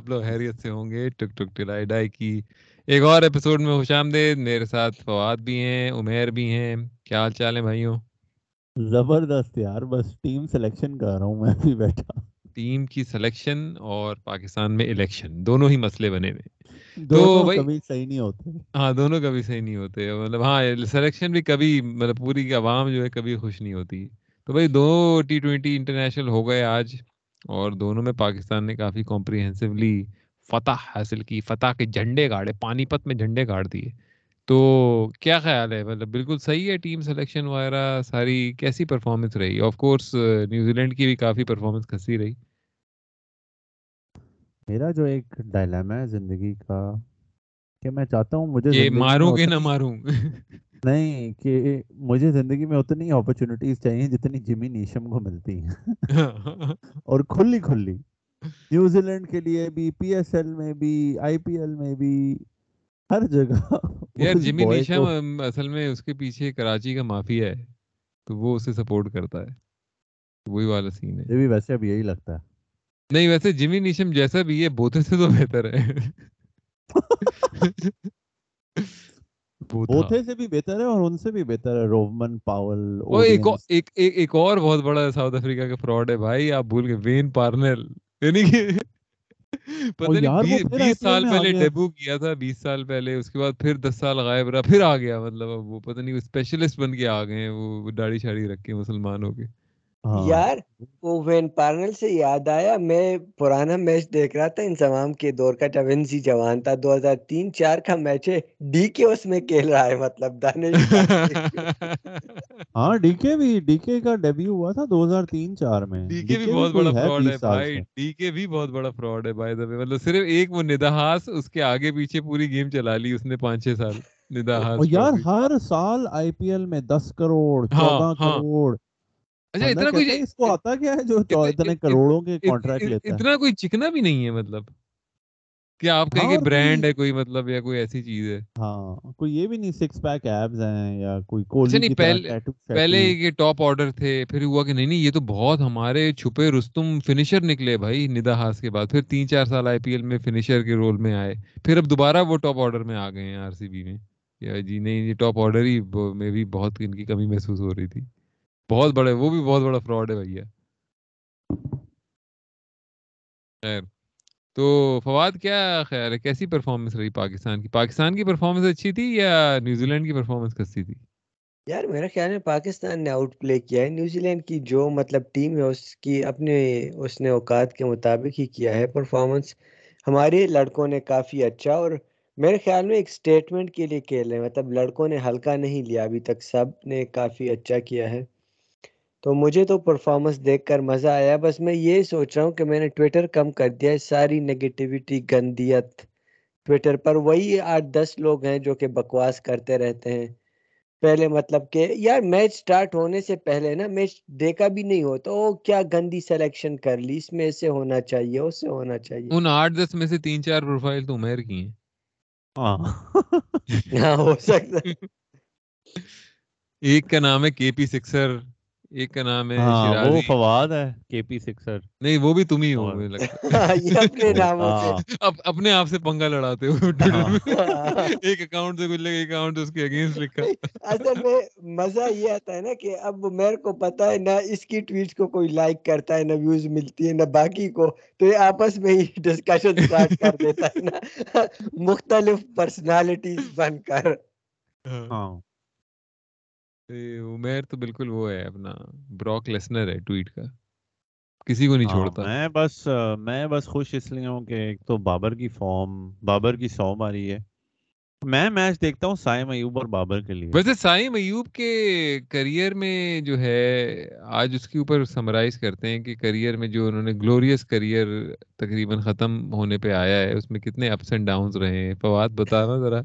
آپ لوگ حیریت سے ہوں گے۔ ٹک ٹک ٹلائی ڈائی کی۔ ایک اور ایپیسوڈ میں خوش آمدید۔ میرے ساتھ فواد بھی ہیں عمیر بھی ہیں۔ کیا حال چال ہے بھائیوں؟ زبردست یار بس ٹیم سلیکشن کر رہا ہوں میں بھی بیٹھا۔ ٹیم کی سلیکشن اور پاکستان میں الیکشن دونوں ہی مسئلے بنے ہوئے۔ دونوں کبھی صحیح نہیں ہوتے۔ ہاں دونوں کبھی صحیح نہیں ہوتے۔ مطلب ہاں سلیکشن بھی کبھی مطلب پوری عوام جو ہے کبھی خوش نہیں ہوتی۔ تو بھائی دو ٹی ٹوینٹی انٹرنیشنل ہو گئے آج۔ اور دونوں میں پاکستان نے کافی کمپریہنسولی فتح حاصل کی فتح کے جھنڈے گاڑے پانی پت میں جھنڈے گاڑ دیے۔ تو کیا خیال ہے؟ مطلب بالکل صحیح ہے ٹیم سلیکشن وغیرہ ساری کیسی پرفارمنس رہی؟ آف کورس نیوزی لینڈ کی بھی کافی پرفارمنس کھسی رہی۔ میرا جو ایک ڈائلاما ہے زندگی کا کہ میں چاہتا ہوں مجھے ماروں کہ نہ ماروں؟ نہیں کہ مجھے زندگی میں اتنی اپرچونٹیز چاہیے جتنی جمی نیشم کو ملتی ہیں اور کھلی کھلی نیوزی لینڈ کے لیے بھی پی ایس ایل میں بھی آئی پی ایل میں بھی ہر جگہ یار جمی نیشم اصل میں اس کے پیچھے کراچی کا مافیا ہے تو وہ اسے سپورٹ کرتا ہے وہی والا سین ہے یہ بھی ویسے اب یہی لگتا ہے نہیں ویسے جمی نیشم جیسا بھی ہے بوتے سے تو بہتر ہے بوتھے سے بھی بہتر ہے اور ان سے بھی بہتر ہے رومن پاول ایک ایک ایک اور بہت بڑا ساؤتھ افریقہ کا فراڈ ہے بھائی آپ بھول گئے وین پارنر۔ یعنی کہ پتہ نہیں بیس سال پہلے ڈیبو کیا تھا بیس سال پہلے اس کے بعد پھر دس سال غائب رہا پھر آ گیا۔ مطلب وہ پتہ نہیں اسپیشلسٹ بن کے آ گئے ہیں وہ داڑھی شاڑی رکھ کے مسلمان ہو کے۔ یار وہ وین پارنل سے یاد آیا میں پرانا میچ دیکھ رہا تھا انسمام کے دور کا جب ونزی جوان تھا دو ہزار تین چار کا میچ ہے ڈی کے اس میں کھیل رہا ہے مطلب دانش ہاں ڈی کے بھی ڈی کے کا ڈیبیو ہوا تھا دو ہزار تین چار میں۔ ڈی کے بھی بہت بڑا فراڈ ہے بھائی ڈی کے بھی بہت بڑا فراڈ ہے بھائی۔ مطلب صرف ایک وہ نداہاس اس کے آگے پیچھے پوری گیم چلا لی اس نے پانچ چھ سال نداہاس یار ہر سال آئی پی ایل میں دس کروڑ ہاں، چودہ ہاں۔ کروڑ اچھا اتنا کوئی اس کو آتا کیا ہے جو اتنے کروڑوں کے کانٹریکٹ لیتا ہے۔ اتنا کوئی چکنا بھی نہیں ہے مطلب کہ آپ کہیں کہ برانڈ ہے کوئی مطلب یا کوئی ایسی چیز ہے۔ ہاں کوئی یہ بھی نہیں سکس پیک ایبز ہیں یا کوئی کوہلی کی طرح پہلے یہ ٹاپ آرڈر تھے پھر ہوا کہ نہیں نہیں یہ تو بہت ہمارے چھپے رستم فنیشر نکلے بھائی ندا ہاس کے بعد۔ پھر تین چار سال آئی پی ایل میں فنیشر کے رول میں آئے۔ پھر اب دوبارہ وہ ٹاپ آرڈر میں آ گئے ہیں آر سی بی میں۔ یا جی نہیں یہ ٹاپ آرڈر ہی میں بھی بہت ان کی کمی محسوس ہو رہی تھی۔ بہت بڑے وہ بھی بہت بڑا فراڈ ہے بھیا۔ تو فواد، کیا خیال ہے؟ کیسی پرفارمنس رہی پاکستان کی؟ پاکستان کی پرفارمنس اچھی تھی یا نیوزی لینڈ کی پرفارمنس کسی تھی؟ یار، میرا خیال ہے پاکستان نے آؤٹ پلے کیا ہے۔ نیوزی لینڈ کی جو مطلب ٹیم ہے، اس کی اپنے اس نے اوقات کے مطابق ہی کیا ہے پرفارمنس ہمارے لڑکوں نے کافی اچھا اور میرے خیال میں ایک سٹیٹمنٹ کے لیے کھیل رہے ہیں مطلب لڑکوں نے ہلکا نہیں لیا، ابھی تک سب نے کافی اچھا کیا ہے۔ تو مجھے تو پرفارمنس دیکھ کر مزہ آیا بس میں یہ سوچ رہا ہوں کہ میں نے ٹویٹر کم کر دیا ہے ساری نگیٹیوٹی گندیت۔ ٹویٹر پر وہی آٹھ دس لوگ ہیں جو کہ بکواس کرتے رہتے ہیں۔ پہلے مطلب کہ یار میچ سٹارٹ ہونے سے پہلے نا میچ دیکھا بھی نہیں ہوتا او کیا گندی سلیکشن کر لی اس میں سے ہونا چاہیے اس سے ہونا چاہیے۔ ان آٹھ دس میں سے تین چار پروفائل تو عمیر کی ہیں۔ ہاں۔ ہاں ہو سکتا ایک کا نام ہے کے پی سکسر ایک کا نام ہے ہاں وہ فواد ہے کے پی سکسر نہیں وہ بھی تم ہی ہو مجھے لگتا اب اپنے آپ سے پنگا لڑاتے ہو۔ ایک اکاؤنٹ سے کچھ لگا اکاؤنٹ اس کے اگینسٹ لکھا۔ اصل میں مزہ یہ آتا ہے نا کہ اب میرے کو پتا ہے نہ اس کی ٹویٹ کو کوئی لائک کرتا ہے نہ ویوز ملتی ہے نہ باقی کو۔ تو یہ آپس میں ہی ڈسکشن سٹارٹ کر دیتا ہے نا۔ مختلف پرسنالٹیز بن کر۔ ہاں۔ عمیر تو بالکل وہ ہے اپنا براک لیسنر ہے ٹویٹ کا۔ کسی کو نہیں چھوڑتا۔ میں بس میں بس خوش اس لیے ہوں کہ ایک تو بابر کی فارم بابر کی سو ماری ہے۔ میں میچ دیکھتا ہوں سائم ایوب اور بابر کے لیے۔ ویسے سائم ایوب کے کریئر میں جو ہے آج اس کے اوپر سمرائز کرتے ہیں کہ کریئر میں جو انہوں نے گلوریس کریئر تقریباً ختم ہونے پہ آیا ہے اس میں کتنے اپس اینڈ ڈاؤنز رہے ہیں۔ فواد بتانا ذرا۔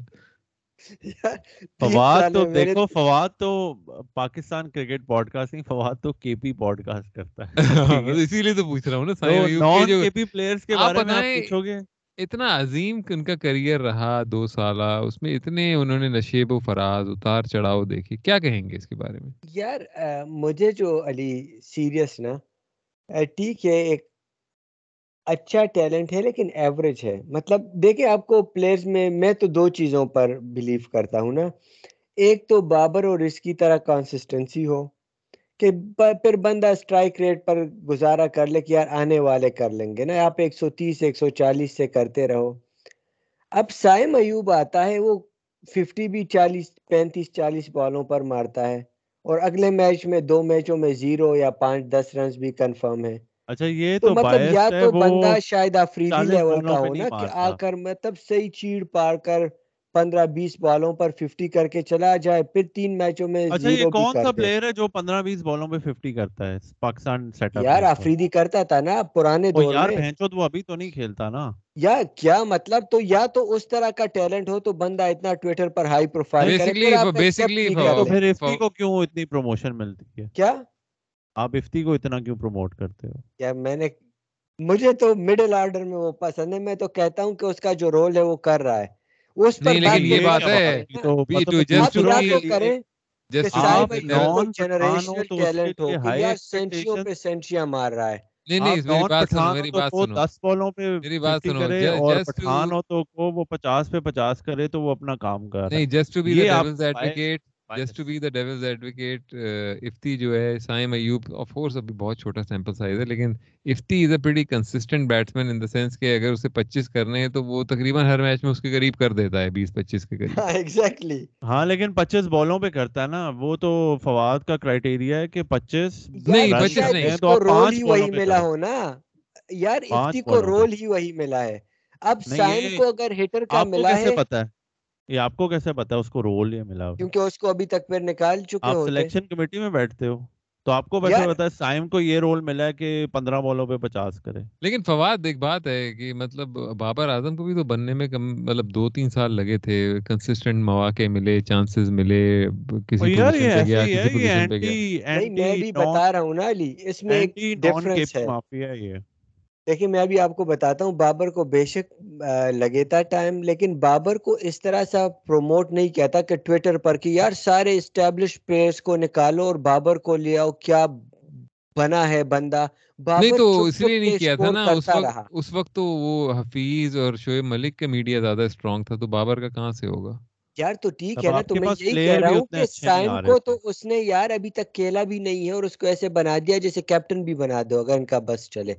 فواد تو دیکھو فواد تو Pakistan cricket podcast Fawad تو کے پی پوڈ کاسٹ کرتا ہے اسی لیے تو پوچھ رہا ہوں نا کے پی پلیئرز کے بارے میں آپ پوچھو گے؟ اتنا عظیم ان کا کریئر رہا دو سالہ اس میں اتنے انہوں نے نشیب و فراز اتار چڑھاؤ دیکھی کیا کہیں گے اس کے بارے میں؟ یار مجھے جو علی سیریس نا ٹھیک ہے ایک اچھا ٹیلنٹ ہے لیکن ایوریج ہے۔ مطلب دیکھیں آپ کو پلیئرز میں میں تو دو چیزوں پر بلیو کرتا ہوں نا۔ ایک تو بابر اور اس کی طرح کانسسٹنسی ہو کہ پھر بندہ اسٹرائک ریٹ پر گزارا کر لے کہ یار آنے والے کر لیں گے نا۔ آپ ایک سو تیس، ایک سو چالیس سے کرتے رہو۔ اب سائم ایوب آتا ہے، وہ ففٹی بھی چالیس، پینتیس، چالیس بالوں پر مارتا ہے اور اگلے میچ میں دو میچوں میں زیرو یا پانچ، دس رنز بھی کنفرم ہے۔ اچھا یہ تو مطلب یا تو بندہ شاید افریدی لیول کا ہو نا کہ آ کر مطلب صحیح چیڑ پار کر پندرہ بیس بالوں پر ففٹی کر کے چلا جائے پھر تین میچوں میں اچھا یہ کون سا پلیئر ہے جو پندرہ بیس بالوں پہ ففٹی کرتا ہے؟ پاکستان سیٹ یار افریدی کرتا تھا نا پرانے دور یار بھینچو تو ابھی تو نہیں کھیلتا نا۔ یا کیا مطلب؟ تو یا تو اس طرح کا ٹیلنٹ ہو تو بندہ اتنا ٹویٹر پر ہائی پروفائل پھر افتی کو کیوں اتنی پروموشن ملتی ہے؟ کیا؟ آپ افتی کو اتنا کیوں پروموٹ کرتے ہو؟ یا میں نے مجھے تو مڈل آرڈر میں وہ پسند ہے میں تو کہتا ہوں کہ اس کا جو رول ہے وہ کر رہا ہے۔ اس پر لیکن یہ بات ہے سینچیاں مار رہا ہے۔ نہیں نہیں میری بات سنو میری بات سنو۔ دس بالوں پہ میری بات سنو اور پٹھان ہو تو وہ پچاس پہ پچاس کرے تو وہ اپنا کام کر نہیں just to be the devil's advocate Ifti جو ہے سائم ایوب آف کورس ابھی بہت چھوٹا سیمپل سائز ہے لیکن Ifti is a pretty consistent batsman in the sense کہ اگر اسے پچیس کرنے ہیں تو وہ تقریباً ہر میچ میں اس کے قریب کر دیتا ہے بیس پچیس کے قریب ایگزیکٹلی ہاں لیکن پچیس بالوں پہ کرتا ہے نا وہ تو فواد کا کرائٹیریا ہے کہ پچیس نہیں پچیس نہیں تو رول ہی وہی ملا ہو نا یار افتی کو رول ہی وہی ملا ہے اب سائن کو اگر ہٹر کا ملا ہے پتا ہے یہ آپ کو کیسے پتا اس کو رول یہ ملا کیونکہ اس کو ابھی تک پھر نکال چکے آپ سلیکشن کمیٹی میں بیٹھتے ہو تو آپ کو ویسے پتا ہے سائم کو یہ رول ملا ہے کہ پندرہ بالوں پہ پچاس کرے۔ لیکن فواد ایک بات ہے کہ مطلب بابر اعظم کو بھی تو بننے میں کم مطلب دو تین سال لگے تھے کنسسٹنٹ مواقع ملے چانسز ملے کسی پوزیشن پہ گیا کسی پوزیشن پہ گیا۔ میں بھی بتا رہا ہوں نا علی اس میں ایک ڈیفرنس ہے یہ۔ دیکھیں میں ابھی آپ کو بتاتا ہوں بابر کو بے شک لگے تھا ٹائم لیکن بابر کو اس طرح سا پروموٹ نہیں کیا تھا کہ ٹویٹر پر کہ یار سارے اسٹیبلش پلیئرز کو نکالو اور بابر کو لے آؤ کیا بنا ہے بندہ؟ نہیں تو اس لیے نہیں کیا تھا نا اس وقت اس وقت تو وہ حفیظ اور شعیب ملک کا میڈیا زیادہ اسٹرانگ تھا تو بابر کا کہاں سے ہوگا؟ یار تو ٹھیک ہے نا تو میں یہی کہہ رہا ہوں کہ سائم کو تو اس نے یار ابھی تک کھیلا بھی نہیں ہے اور اس کو ایسے بنا دیا جیسے کیپٹن بھی بنا دو اگر ان کا بس چلے۔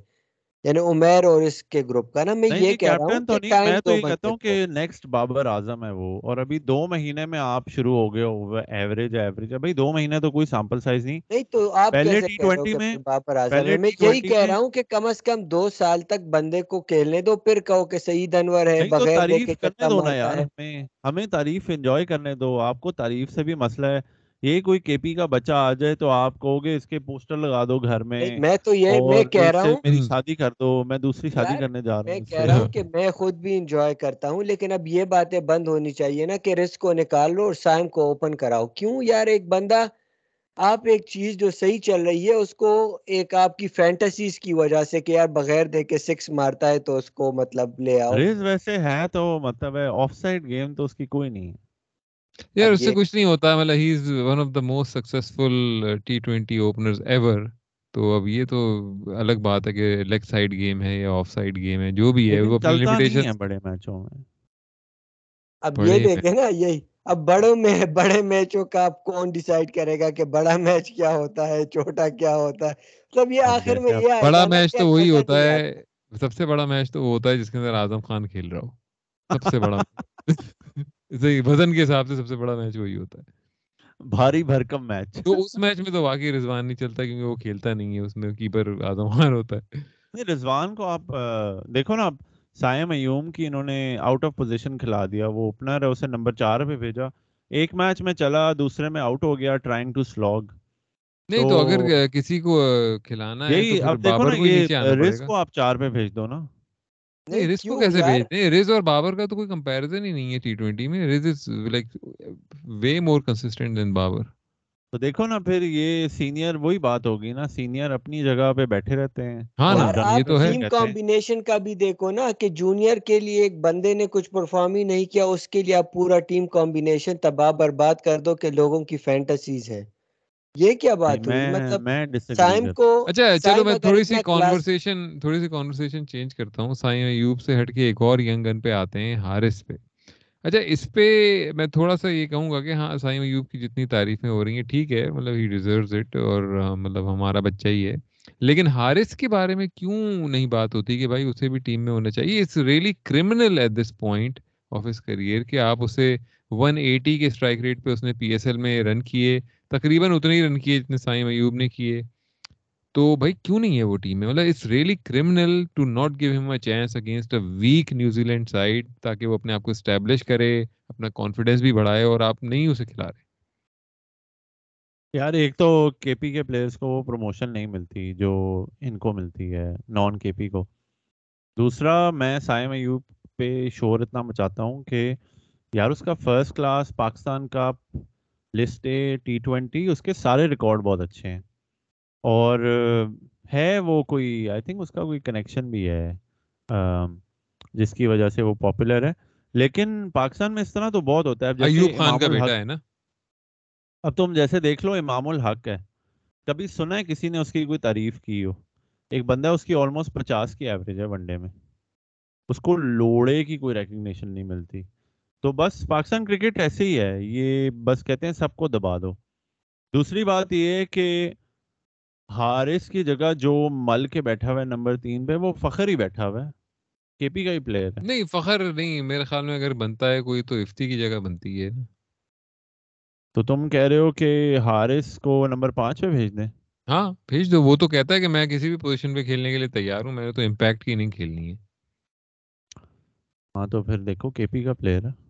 یعنی عمیر اور اس کے گروپ کا نا میں یہ کہہ رہا ہوں تو نہیں میں تو یہ کہتا ہوں کہ نیکسٹ بابر اعظم ہے وہ اور ابھی دو مہینے میں آپ شروع ہو گئے ہو ایوریج ایوریج بھائی دو مہینے تو کوئی سیمپل سائز نہیں۔ نہیں تو آپ پہلے ٹی ٹوینٹی میں بابر اعظم میں یہی کہہ رہا ہوں کہ کم از کم دو سال تک بندے کو کھیلنے دو پھر کہو کہ سعید انور ہے بغیر تعریف کرنے دو نا یار ہمیں ہمیں تعریف انجوائے کرنے دو آپ کو تعریف سے بھی مسئلہ ہے۔ یہ کوئی کے پی کا بچہ آ جائے تو آپ کہو گے اس کے پوسٹر لگا دو گھر میں میں تو یہ میں کہہ رہا ہوں میری شادی کر دو میں دوسری شادی کرنے جا رہا ہوں میں کہہ رہا ہوں کہ میں خود بھی انجوائے کرتا ہوں لیکن اب یہ باتیں بند ہونی چاہیے نا کہ رسک کو نکال لو اور سائم کو اوپن کراؤ۔ کیوں یار ایک بندہ آپ ایک چیز جو صحیح چل رہی ہے اس کو ایک آپ کی فینٹسیز کی وجہ سے کہ یار بغیر دیکھے سکس مارتا ہے تو اس کو مطلب لے آؤ۔ ریز ویسے ہے تو مطلب ہے آف سائڈ گیم تو اس کی کوئی نہیں ہے۔ یار اس سے کچھ نہیں ہوتا مطلب he is one of the most successful T twenty openers ever تو اب یہ تو الگ بات ہے کہ لیگ سائڈ گیم ہے یا آف سائڈ گیم ہے جو بھی ہے وہ اپنی لمیٹیشن بڑے میچوں میں۔ اب یہ دیکھیں نا یہی اب بڑوں میں بڑے میچوں کا اب کون ڈیسائیڈ کرے گا کہ بڑا میچ کیا ہوتا ہے چھوٹا کیا ہوتا ہے؟ مطلب یہ آخر میں یہ بڑا میچ تو وہی ہوتا ہے سب سے بڑا میچ تو وہ ہوتا ہے جس کے اندر اعظم خان کھیل رہا ہو۔ سب سے بڑا وزن کے حساب سے سب سے بڑا میچ وہی ہوتا ہے۔ بھاری بھرکم میچ تو اس میچ میں تو واقعی رضوان نہیں چلتا کیونکہ وہ کھیلتا نہیں ہے اس میں کیپر خان ہوتا ہے۔ نہیں رضوان کو آپ دیکھو نا سائم ایوم کی انہوں نے آؤٹ آف پوزیشن کھلا دیا وہ اوپنر ہے اسے نمبر چار پہ بھیجا۔ ایک میچ میں چلا دوسرے میں آؤٹ ہو گیا ٹرائنگ ٹو سلوگ نہیں تو اگر کسی کو کھلانا ہے تو بابر کو نیچے آنا پڑے گا۔ کو آپ چار پہ بھیج دو نا۔ نہیں رز کو کیسے بھیجتے ہیں؟ رز اور بابر کا تو کوئی کمپیریزن ہی نہیں ہے ٹی ٹوینٹی میں۔ Riz is like way more consistent than Babar تو دیکھو نا پھر یہ سینئر وہی بات ہوگی نا۔ سینئر اپنی جگہ پہ بیٹھے رہتے ہیں۔ ہاں نا یہ تو ہے۔ کمبینیشن کا بھی دیکھو نا کہ جونیئر کے لیے ایک بندے نے کچھ پرفارم ہی نہیں کیا اس کے لیے آپ پورا ٹیم کمبینیشن تباہ برباد کر دو کہ لوگوں کی فینٹسیز ہے۔ یہ کیا بات ہوئی؟ مطلب میں سائم کو اچھا چلو میں تھوڑی سی کانورسیشن تھوڑی سی کانورسیشن چینج کرتا ہوں۔ سائم ایوب سے ہٹ کے ایک اور ینگ گن پہ آتے ہیں حارث پہ۔ اچھا اس پہ میں تھوڑا سا یہ کہوں گا کہ ہاں سائم ایوب کی جتنی تعریفیں ہو رہی ہیں ٹھیک ہے مطلب ہی ڈیزروز اٹ اور مطلب ہمارا بچہ ہی ہے۔ لیکن حارث کے بارے میں کیوں نہیں بات ہوتی کہ بھائی اسے بھی ٹیم میں ہونا چاہیے؟ It's really criminal at this point of his career کہ آپ اسے ون ایٹی کے اسٹرائک ریٹ پہ اس نے پی ایس ایل میں رن کیے۔ تقریباً اتنے ہی رن کیے جتنے سائم ایوب نے کیے۔ تو بھائی کیوں نہیں ہے وہ ٹیم میں؟ مطلب it's really criminal to not give him a chance against a weak New Zealand side تاکہ وہ اپنے آپ کو اسٹیبلش کرے، اپنا کانفیڈینس بھی بڑھائے اور آپ نہیں اسے کھلا رہے۔ یار، ایک تو کے پی کے پلیئرس کو وہ پروموشن نہیں ملتی جو ان کو ملتی ہے نان کے پی کو۔ دوسرا، میں سائم ایوب پہ شور اتنا مچاتا ہوں کہ یار اس کا فرسٹ کلاس پاکستان کا لسٹ اے ٹی ٹوینٹی اس کے سارے ریکارڈ بہت اچھے ہیں۔ اور ہے وہ کوئی آئی تھنک اس کا کوئی کنیکشن بھی ہے جس کی وجہ سے وہ پاپولر ہے۔ لیکن پاکستان میں اس طرح تو بہت ہوتا ہے۔ ایوب خان کا بیٹا ہے نا؟ اب تم جیسے دیکھ لو امام الحق ہے۔ کبھی سنا ہے کسی نے اس کی کوئی تعریف کی ہو؟ ایک بندہ اس کی آلموسٹ پچاس کی ایوریج ہے ون ڈے میں۔ اس کو لوڑے کی کوئی ریکگنیشن نہیں ملتی۔ تو بس پاکستان کرکٹ ایسے ہی ہے یہ بس کہتے ہیں سب کو دبا دو۔ دوسری بات یہ ہے کہ حارث کی جگہ جو مل کے بیٹھا ہوا ہے نمبر تین پہ وہ فخر ہی بیٹھا ہوا ہے۔ کے پی کا ہی پلیئر ہے۔ نہیں فخر نہیں میرے خیال میں اگر بنتا ہے کوئی تو افتی کی جگہ بنتی ہے۔ تو تم کہہ رہے ہو کہ حارث کو نمبر پانچ پہ بھیج دیں؟ ہاں بھیج دو۔ وہ تو کہتا ہے کہ میں کسی بھی پوزیشن پہ کھیلنے کے لیے تیار ہوں میں نے تو امپیکٹ کی نہیں کھیلنی ہے۔ ہاں تو پھر دیکھو کے پی کا پلیئر ہے۔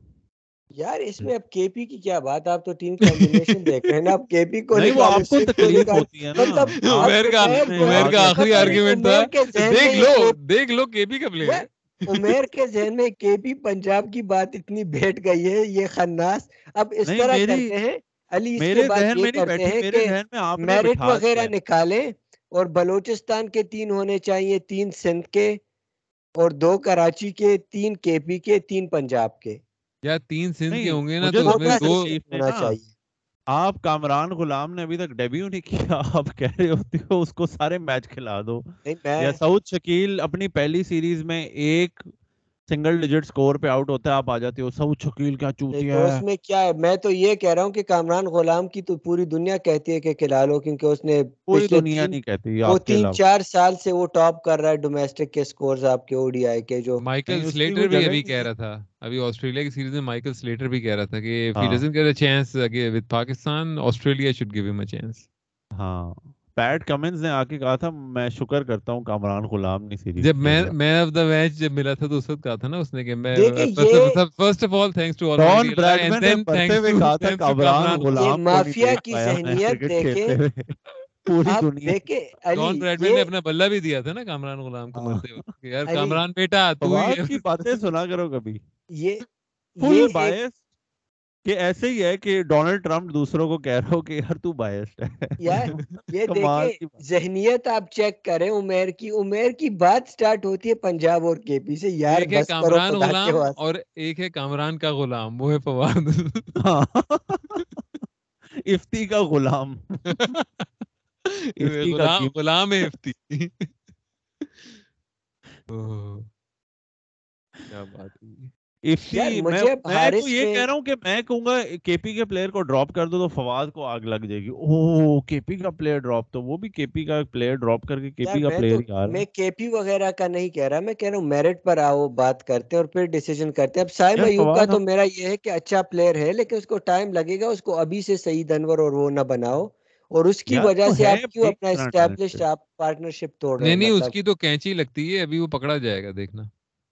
یار اس میں اب کے پی کی کیا بات آپ تو ٹیم کمبینیشن دیکھ رہے ہیں نا اب کے پی کو نہیں وہ آپ کو تکلیف ہوتی ہے نا۔ مطلب عمر کا عمر کا آخری آرگیومنٹ تھا۔ دیکھ لو دیکھ لو کے پی کا پلیئر عمیر کے ذہن میں کے پی پنجاب کی بات اتنی بیٹھ گئی ہے یہ خناس۔ اب اس طرح کرتے ہیں علی اس کے بعد یہ کرتے ہیں کہ میرٹ وغیرہ نکالیں اور بلوچستان کے تین ہونے چاہیے تین سندھ کے اور دو کراچی کے تین کے پی کے تین پنجاب کے۔ یا تین سندھ کے ہوں گے نا تو اس میں دو ہونا چاہیے۔ آپ کامران غلام نے ابھی تک ڈیبیو نہیں کیا۔ آپ کہہ رہے ہوتے ہو اس کو سارے میچ کھلا دو۔ یا سعود شکیل اپنی پہلی سیریز میں ایک سنگل ڈیجٹ سکور پہ آؤٹ ہوتا ہے آپ آ جاتے ہو سعود شکیل کیا چوتی ہے اس میں کیا ہے؟ میں تو یہ کہہ رہا ہوں کہ کامران غلام کی تو پوری دنیا کہتی ہے کہ کھلا لو کیونکہ اس نے پوری دنیا نہیں کہتی وہ تین چار سال سے وہ ٹاپ کر رہا ہے ڈومیسٹک کے سکورز آپ کے اوڈی آئی کے جو مائیکل سلیٹر بھی ابھی کہہ رہا تھا۔ ابھی آسٹریلیا کی سیریز میں مائیکل سلیٹر بھی کہہ رہا تھا کہ if he doesn't get a chance with Pakistan Australia should give him a chance ہاں۔ پیٹ کمنز نے آ کے کہا تھا میں شکر کرتا ہوں کامران غلام نے سیریز جب میں مین آف دا میچ جب ملا تھا تو اس وقت کہا تھا نا اس نے کہ میں first of all thanks to Don Bradman نے پرتے ہوئے کہا تھا کامران غلام مافیا کی ذہنیت دیکھیں۔ پوری دنیا۔ ڈان بریڈمن نے اپنا بلہ بھی دیا تھا نا کامران غلام کو مرتے وقت کہ یار کامران بیٹا تو کی باتیں سنا کرو کبھی۔ یہ فل بائس کہ ایسے ہی ہے کہ ڈونلڈ ٹرمپ دوسروں کو کہہ رہا ہو کہ یار تو بائسڈ ہے۔ یار یہ دیکھیں ذہنیت آپ چیک کریں عمیر کی عمیر کی بات سٹارٹ ہوتی ہے پنجاب اور کے پی سے۔ یار ایک ہے کامران غلام اور ایک ہے کامران کا غلام وہ ہے فواد۔ افتی کا غلام۔ غلام ہے افتی کیا بات ہے یہ کہہ رہا ہوں کہ میں کہوں گا کے پی کے پلیئر کو ڈراپ کر دو تو فواد کو آگ لگ جائے گی۔ او کے پی کا پلیئر ڈراپ تو وہ بھی کے پی کا پلیئر ڈراپ کر کے کے پی کا پلیئر میں کے پی وغیرہ کا نہیں کہہ رہا میں کہہ رہا ہوں میرٹ پر آؤ بات کرتے ہیں اور پھر ڈیسیجن کرتے ہیں۔ اب سائم ایوب کا تو میرا یہ ہے کہ اچھا پلیئر ہے لیکن اس کو ٹائم لگے گا اس کو ابھی سے سعید انور اور وہ نہ بناؤ۔ اور اس کی وجہ سے آپ کیوں اپنا اسٹیبلشڈ آپ پارٹنرشپ توڑ رہے ہیں؟ نہیں نہیں اس کی تو کینچی لگتی ہے ابھی وہ پکڑا جائے گا دیکھنا۔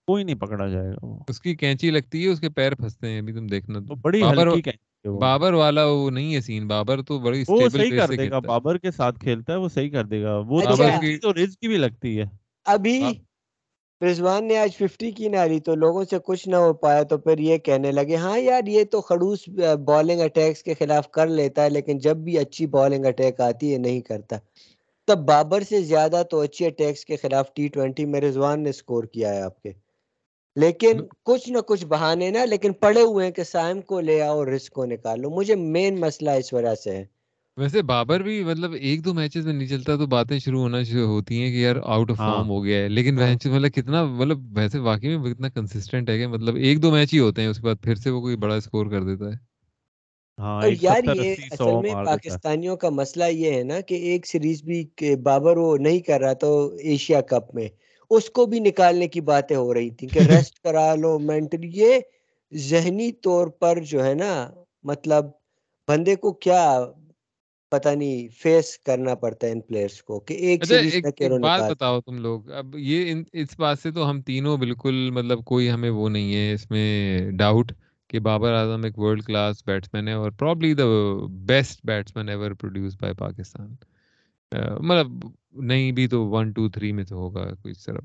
کوئی نہیں پکڑا جائے گا اس کی کینچی لگتی ہے اس کے پیر پھنستے ہیں ابھی تم دیکھنا۔ تو بڑی ہلکی بابر والا وہ نہیں ہے سین بابر تو بڑی وہ صحیح کر دے گا بابر کے ساتھ کھیلتا ہے وہ صحیح کر دے گا۔ وہ تو رزق کی بھی لگتی ہے۔ ابھی رضوان نے آج ففٹی کی ناری تو لوگوں سے کچھ نہ ہو پایا تو پھر یہ کہنے لگے ہاں یار یہ تو خڑوس بالنگ اٹیکس کے خلاف کر لیتا ہے لیکن جب بھی اچھی بالنگ اٹیک آتی ہے نہیں کرتا۔ تب بابر سے زیادہ تو اچھی اٹیکس کے خلاف ٹی ٹوینٹی میں رضوان نے سکور کیا ہے آپ کے۔ لیکن کچھ نہ کچھ بہانے نا لیکن پڑے ہوئے ہیں کہ سائم کو لے آؤ رسک کو نکالو۔ مجھے مین مسئلہ اس وجہ سے ہے۔ ویسے بابر بھی مطلب ایک دو میچز میں نہیں چلتا تو باتیں شروع ہونا شروع ہوتی ہیں کہ یار آؤٹ آف فارم ہو گیا ہے۔ لیکن ہاں۔ مطلب کتنا مطلب ویسے واقعی میں کتنا کنسسٹنٹ ہے کہ مطلب ایک دو میچ ہی ہوتے ہیں اس کے بعد پھر سے وہ کوئی بڑا اسکور کر دیتا ہے۔ ہاں اور یار یہ اصل میں پاکستانیوں کا مسئلہ یہ ہے نا کہ ایک سیریز بھی بابر وہ نہیں کر رہا تو ایشیا کپ میں۔ اس کو بھی نکالنے کی باتیں ہو رہی تھیں کہ ریسٹ کرا لو مینٹلی یہ ذہنی طور پر جو ہے نا مطلب بندے کو کیا پتہ نہیں فیس کرنا پڑتا ہے ان پلیئرز کو کہ ایک اچھا ایک بات بتاؤ تم لوگ۔ اب یہ اس بات سے تو ہم تینوں بالکل مطلب کوئی ہمیں وہ نہیں ہے اس میں ڈاؤٹ کہ بابر اعظم ایک ورلڈ کلاس بیٹسمین ہے اور probably the best batsman ever produced by Pakistan مطلب نہیں بھی تو ون ٹو تھری میں تو ہوگا کوئی طرف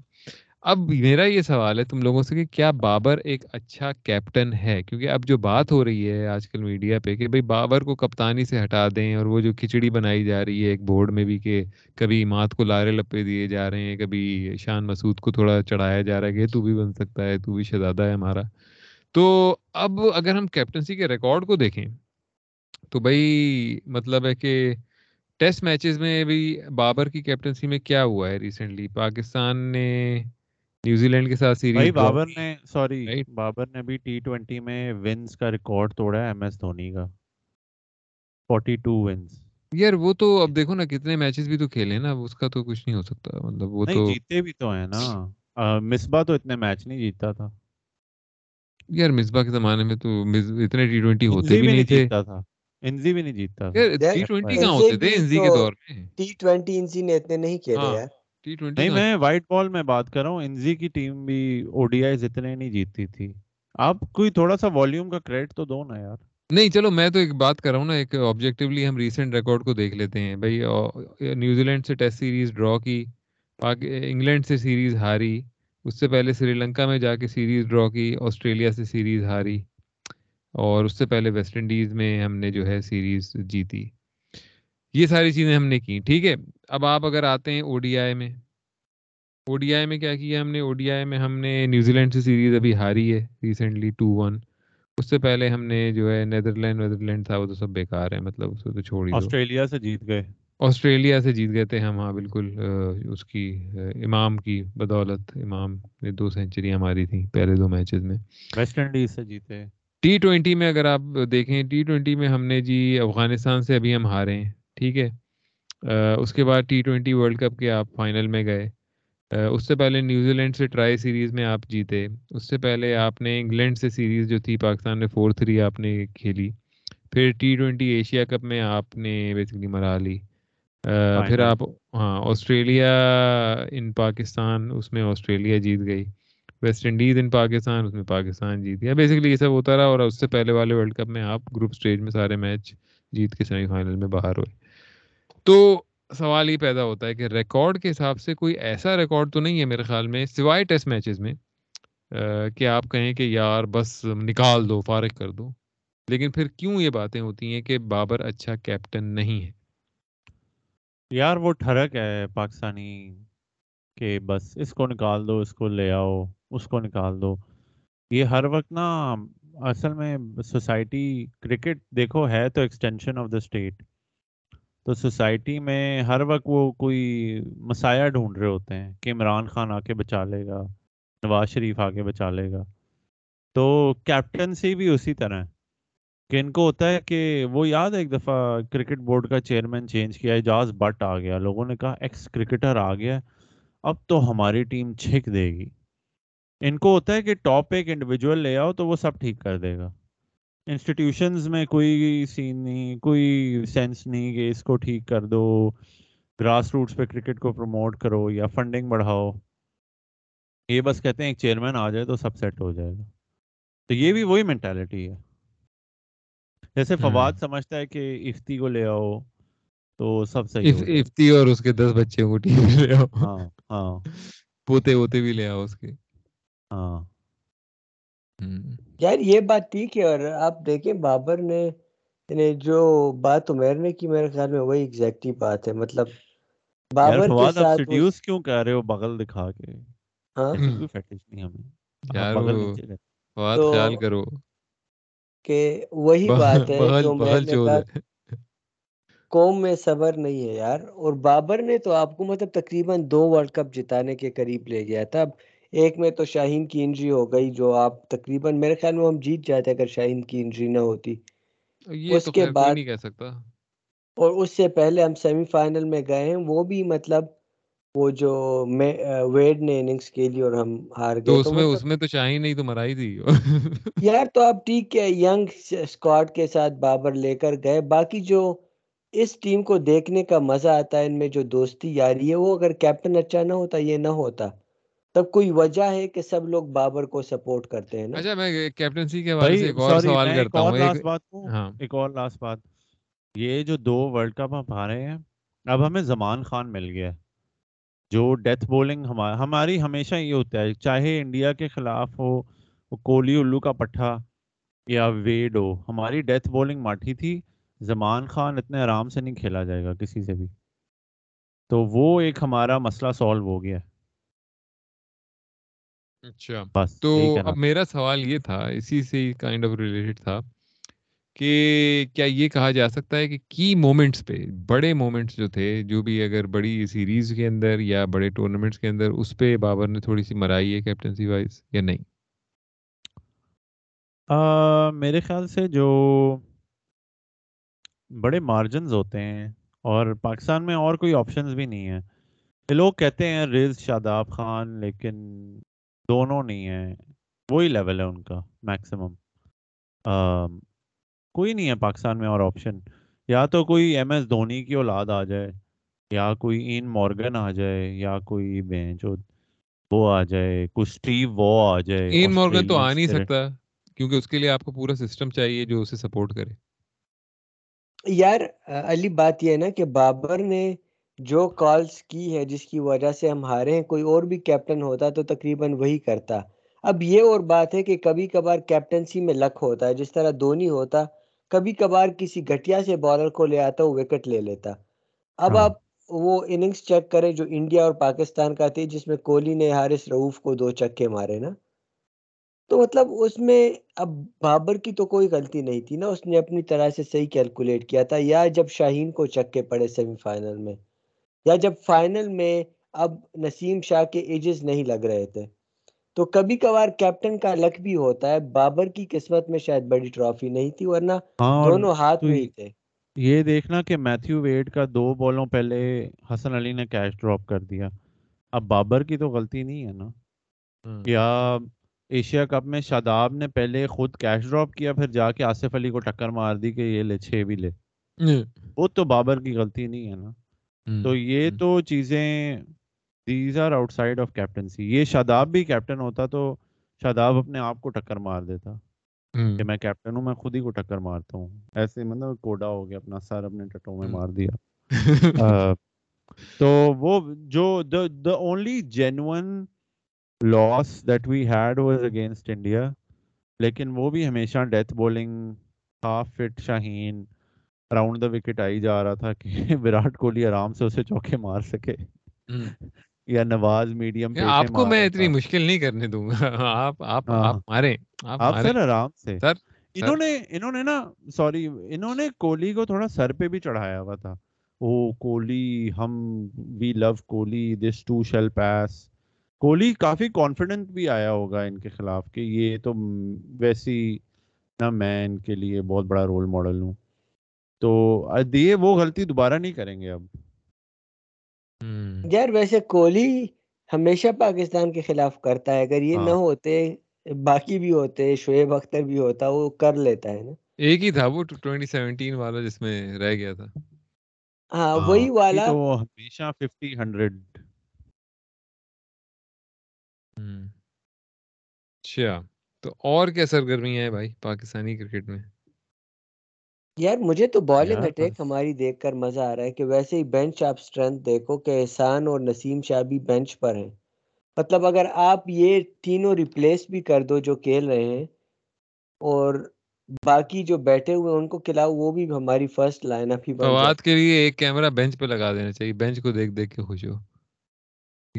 اب میرا یہ سوال ہے تم لوگوں سے کہ کیا بابر ایک اچھا کیپٹن ہے؟ کیونکہ اب جو بات ہو رہی ہے آج کل میڈیا پہ کہ بھائی بابر کو کپتانی سے ہٹا دیں اور وہ جو کھچڑی بنائی جا رہی ہے ایک بورڈ میں بھی کہ کبھی مات کو لارے لپے دیے جا رہے ہیں، کبھی شان مسعود کو تھوڑا چڑھایا جا رہا ہے کہ تو بھی بن سکتا ہے، تو بھی شہزادہ ہے ہمارا۔ تو اب اگر ہم کیپٹنسی کے ریکارڈ کو دیکھیں تو بھائی مطلب ہے کہ ٹیسٹ میچز میں بھی بابر کی کیپٹنسی میں کیا ہوا ہے ریسنٹلی پاکستان نے نیوزی لینڈ کے ساتھ بھائی سیریز بابر نے سوری بابر نے بھی ٹی ٹوینٹی میں ونز کا ریکارڈ توڑا ہے ایم ایس دھونی کا۔ فورٹی ٹو ونز یار وہ تو اب دیکھو نا کتنے میچز بھی تو کھیلے نا اس کا تو کچھ نہیں ہو سکتا۔ مطلب وہ تو جیتے بھی تو ہیں نا۔ مصباح تو اتنے میچ نہیں جیتا تھا۔ یار مصباح کے زمانے میں تو اتنے ٹی ٹوینٹی ہوتے بھی نہیں تھے۔ انزی بھی نہیں ٹی ٹوینٹی کہاں ہوتے تھے؟ انزی تو کے دور میں۔ ٹی ٹوینٹی انزی نے اتنے نہیں کھیلے ہاں یار۔ نہیں میں وائٹ بال میں بات کر رہا ہوں۔ انزی کی ٹیم بھی او ڈی آئی اتنے نہیں جیتتی تھی۔ آپ کوئی تھوڑا سا والیوم کا کریڈٹ تو دو نا یار۔ نہیں چلو میں تو ایک بات کر رہا ہوں نا ایک آبجیکٹیولی ہم ریسنٹ ریکارڈ کو دیکھ لیتے ہیں۔ بھائی نیوزی لینڈ سے ٹیسٹ سیریز ڈرا کی انگلینڈ سے سیریز ہاری اس سے پہلے سری لنکا میں جا کے سیریز ڈرا کی آسٹریلیا سے سیریز ہاری۔ اور اس سے پہلے ویسٹ انڈیز میں ہم نے جو ہے سیریز جیتی۔ یہ ساری چیزیں ہم نے کی ٹھیک ہے؟ اب آپ اگر آتے ہیں او ڈی آئی میں او ڈی آئی میں کیا کیا ہم نے؟ او ڈی آئی میں ہم نے نیوزی لینڈ سے سیریز ابھی ہاری ہے ریسنٹلی ٹو ون اس سے پہلے ہم نے جو ہے نیدرلینڈ ویدرلینڈ تھا وہ تو سب بیکار ہے مطلب اس کو تو چھوڑ ہی دو۔ آسٹریلیا سے جیت گئے۔ آسٹریلیا سے جیت گئے تھے ہم ہاں بالکل اس کی امام کی بدولت امام نے دو سینچریاں ماری تھیں پہلے دو میچز میں۔ ویسٹ انڈیز سے جیتے۔ ٹی ٹوینٹی میں اگر آپ دیکھیں ٹی ٹوینٹی میں ہم نے جی افغانستان سے ابھی ہم ہارے ہیں ٹھیک ہے؟ اس کے بعد ٹی ٹوینٹی ورلڈ کپ کے آپ فائنل میں گئے۔ اس سے پہلے نیوزی لینڈ سے ٹرائی سیریز میں آپ جیتے۔ اس سے پہلے آپ نے انگلینڈ سے سیریز جو تھی پاکستان میں فور تھری آپ نے کھیلی۔ پھر ٹی ٹوینٹی ایشیا کپ میں آپ نے بیسکلی مرا لی۔ پھر آپ ہاں آسٹریلیا ان پاکستان اس میں آسٹریلیا جیت گئی۔ ویسٹ انڈیز ان پاکستان اس میں پاکستان جیت گیا بیسکلی یہ سب ہوتا رہا اور اس سے پہلے والے ورلڈ کپ میں آپ گروپ سٹیج میں سارے میچ جیت کے سیمی فائنل میں باہر ہوئے تو سوال یہ پیدا ہوتا ہے کہ ریکارڈ کے حساب سے کوئی ایسا ریکارڈ تو نہیں ہے میرے خیال میں سوائے ٹیسٹ میچز میں کہ آپ کہیں کہ یار بس نکال دو فارغ کر دو لیکن پھر کیوں یہ باتیں ہوتی ہیں کہ بابر اچھا کیپٹن نہیں ہے یار وہ ٹھڑک ہے پاکستانی کہ بس اس کو نکال دو اس کو لے آؤ اس کو نکال دو۔ یہ ہر وقت نا اصل میں سوسائٹی کرکٹ دیکھو ہے تو ایکسٹینشن آف دا اسٹیٹ تو سوسائٹی میں ہر وقت وہ کوئی مسایا ڈھونڈ رہے ہوتے ہیں کہ عمران خان آ کے بچا لے گا، نواز شریف آ کے بچا لے گا۔ تو کیپٹنسی بھی اسی طرح کہ ان کو ہوتا ہے کہ وہ یاد ہے ایک دفعہ کرکٹ بورڈ کا چیئرمین چینج کیا، اعجاز بٹ آ گیا۔ لوگوں نے کہا ایکس کرکٹر آ گیا، اب تو ہماری ٹیم چھک دے گی۔ ان کو ہوتا ہے کہ ٹاپ ایک انڈیویجول لے آؤ تو وہ سب ٹھیک کر دے گا۔ انسٹیٹیوشنز میں کوئی سین نہیں کوئی سینس نہیں کہ اس کو ٹھیک کر دو۔ گراس روٹس پہ کرکٹ کو پروموٹ کرو یا فنڈنگ بڑھاؤ۔ یہ بس کہتے ہیں ایک چیئرمین آ جائے تو سب سیٹ ہو جائے گا۔ تو یہ بھی وہی مینٹالٹی ہے۔ جیسے فواد سمجھتا ہے کہ افتی کو لے آؤ تو سب صحیح افتی اور اس کے دس بچے کو ٹیم لے آؤ۔ ہاں ہاں۔ پوتے ووتے بھی لے آؤ اس کے۔ ہاں۔ یار یہ بات ٹھیک ہے اور آپ دیکھیں بابر نے یعنی جو بات عمیر نے کی میرے خیال میں وہی ایگزیکٹلی بات ہے۔ مطلب بابر کے فواد آپ ساتھ سیڈیوس کیوں کہہ رہے ہو بغل دکھا کے؟ ہاں؟ کوئی فیٹش نہیں ہمیں۔ یار بات خیال کرو۔ کہ وہی بات ہے بغل جو عمیر بغل نے کہا قوم میں صبر نہیں ہے یار۔ اور بابر نے تو آپ کو مطلب تقریباً دو ورلڈ کپ جتانے کے قریب لے گیا تھا۔ اب ایک میں تو شاہین کی انجری ہو گئی جو آپ تقریباً میرے خیال میں ہم جیت جاتے اگر شاہین کی انجری نہ ہوتی۔ یہ اس کے بعد نہیں کہہ سکتا۔ اور اس سے پہلے ہم سیمی فائنل میں گئے ہیں وہ بھی مطلب وہ جو ویڈ نے اننگز کے لیے اور ہم ہار گئے۔ تو اس میں اس میں تو شاہین نہیں تو مرائی تھی۔ یار تو آپ ٹھیک ہے ینگ اسکواڈ کے ساتھ بابر لے کر گئے۔ باقی جو اس ٹیم کو دیکھنے کا مزہ آتا ہے ان میں جو دوستی یاری ہے وہ اگر کیپٹن اچھا نہ ہوتا یہ نہ ہوتا۔ تب کوئی وجہ ہے کہ سب لوگ بابر کو سپورٹ کرتے ہیں اچھا میں کیپٹنسی کے بارے سے ایک اور سوال کرتا ہوں ایک بات ہاں۔ ایک اور لاسٹ بات۔ یہ جو دو ورلڈ کپ ہم ہارے ہیں اب ہمیں زمان خان مل گیا جو ڈیتھ بولنگ ہماری ہمیشہ یہ ہوتا ہے چاہے انڈیا کے خلاف ہو کوہلی الو کا پٹھا یا ویڈ ہو ہماری ڈیتھ بولنگ ماٹھی تھی۔ زمان خان اتنے آرام سے نہیں کھیلا جائے گا کسی سے بھی۔ تو وہ ایک ہمارا مسئلہ سالو ہو گیا۔ اچھا تو اب میرا سوال یہ تھا اسی سے کائنڈ آف ریلیٹڈ تھا کہ کیا یہ کہا جا سکتا ہے کہ کی مومنٹس پہ بڑے مومنٹس جو تھے جو بھی اگر بڑی سیریز کے اندر یا بڑے ٹورنامنٹس کے اندر اس پہ بابر نے تھوڑی سی مرائی ہے کیپٹنسی وائز یا نہیں؟ میرے خیال سے جو بڑے مارجنز ہوتے ہیں اور پاکستان میں اور کوئی آپشنز بھی نہیں ہیں لوگ کہتے ہیں رز شاداب خان لیکن دونوں نہیں ہیں۔ وہی لیول ہے ان کا میکسیمم کوئی نہیں ہے پاکستان میں اور آپشن یا تو کوئی ایم ایس دھونی کی اولاد آ جائے یا کوئی این مورگن آ جائے یا کوئی بینچ وہ آ جائے کوئی اسٹیو وہ آ جائے این مورگن تو آ نہیں سکتا کیونکہ اس کے لیے آپ کو پورا سسٹم چاہیے جو اسے سپورٹ کرے۔ یار علی بات یہ ہے نا کہ بابر نے جو کالز کی ہے جس کی وجہ سے ہم ہارے ہیں کوئی اور بھی کیپٹن ہوتا تو تقریباً وہی کرتا۔ اب یہ اور بات ہے کہ کبھی کبھار کیپٹنسی میں لک ہوتا ہے جس طرح دھونی ہوتا کبھی کبھار کسی گھٹیا سے بالر کو لے آتا وہ وکٹ لے لیتا۔ اب ہاں۔ آپ وہ اننگز چیک کریں جو انڈیا اور پاکستان کا تھی جس میں کوہلی نے حارث رعوف کو دو چکے مارے نا۔ تو مطلب اس میں اب بابر کی تو کوئی غلطی نہیں تھی نا اس نے اپنی طرح سے صحیح کیلکولیٹ کیا تھا یا جب شاہین کو چکے پڑے سیمی فائنل میں۔ یا جب فائنل میں اب نسیم شاہ کے ایجز نہیں لگ رہے تھے تو کبھی کبھار کیپٹن کا لک بھی ہوتا ہے بابر کی قسمت میں شاید بڑی ٹرافی نہیں تھی ورنہ ہاں، دونوں ہاتھ میں ہی تھے۔ یہ دیکھنا کہ میتھیو ویڈ کا دو بالوں پہلے حسن علی نے کیش ڈراپ کر دیا۔ اب بابر کی تو غلطی نہیں ہے نا۔ یا ایشیا کپ میں شاداب نے پہلے خود کیش ڈراپ کیا پھر جا کے آصف علی کو ٹکر مار دی کہ یہ لے چھ بھی لے۔ وہ تو بابر کی غلطی نہیں ہے نا۔ تو یہ تو چیزیں these are outside of captaincy یہ شاداب بھی کیپٹن ہوتا تو شاداب اپنے آپ کو ٹکر مار دیتا کہ میں کیپٹن ہوں میں خود ہی کو ٹکر مارتا ہوں۔ ایسے مطلب کوڈا ہو گیا اپنا سر اپنے ٹٹوں میں مار دیا۔ تو وہ جو the only genuine loss that we had was against India لیکن وہ بھی ہمیشہ death bowling half fit Shaheen round the wicket آئی جا رہا تھا کہ وراٹ کوہلی آرام سے اسے چوکے مار سکے یا نواز میڈیم آپ کو میں اتنی مشکل نہیں کرنے دوں گا آپ آپ ہاں۔ آپ ماریں آپ سر آرام سے سر انہوں نے انہوں نے نا سوری انہوں نے کوہلی کو تھوڑا سر پہ بھی چڑھایا ہوا تھا او کوہلی ہم we love Kohli this too shall pass Kohli coffee confident بھی آیا ہوگا ان کے خلاف کہ یہ تو ویسی نہ میں ان کے لیے بہت بڑا رول ماڈل ہوں تو یہ وہ غلطی دوبارہ نہیں کریں گے اب۔ یار ویسے کوہلی ہمیشہ پاکستان کے خلاف کرتا ہے۔ اگر یہ نہ ہاں۔ ہوتے باقی بھی ہوتے شعیب اختر بھی ہوتا وہ کر لیتا ہے نا۔ ایک ہی تھا وہ 2017 والا جس میں رہ گیا تھا۔ ہاں وہی ہاں، والا۔ تو ہمیشہ 50 100 اچھا تو اور کیا سرگرمیاں ہیں بھائی پاکستانی کرکٹ میں؟ یار مجھے تو بالنگ اٹیک ہماری دیکھ کر مزہ آ رہا ہے کہ ویسے ہی بینچ آپ اسٹرینتھ دیکھو کہ احسان اور نسیم شاہ بھی بینچ پر ہیں۔ مطلب اگر آپ یہ تینوں ریپلیس بھی کر دو جو کھیل رہے ہیں اور باقی جو بیٹھے ہوئے ان کو کھلاؤ وہ بھی ہماری فرسٹ لائن اپ ہی فواد کے لیے ایک کیمرہ بینچ پہ لگا دینا چاہیے بینچ کو دیکھ دیکھ کے خوش ہو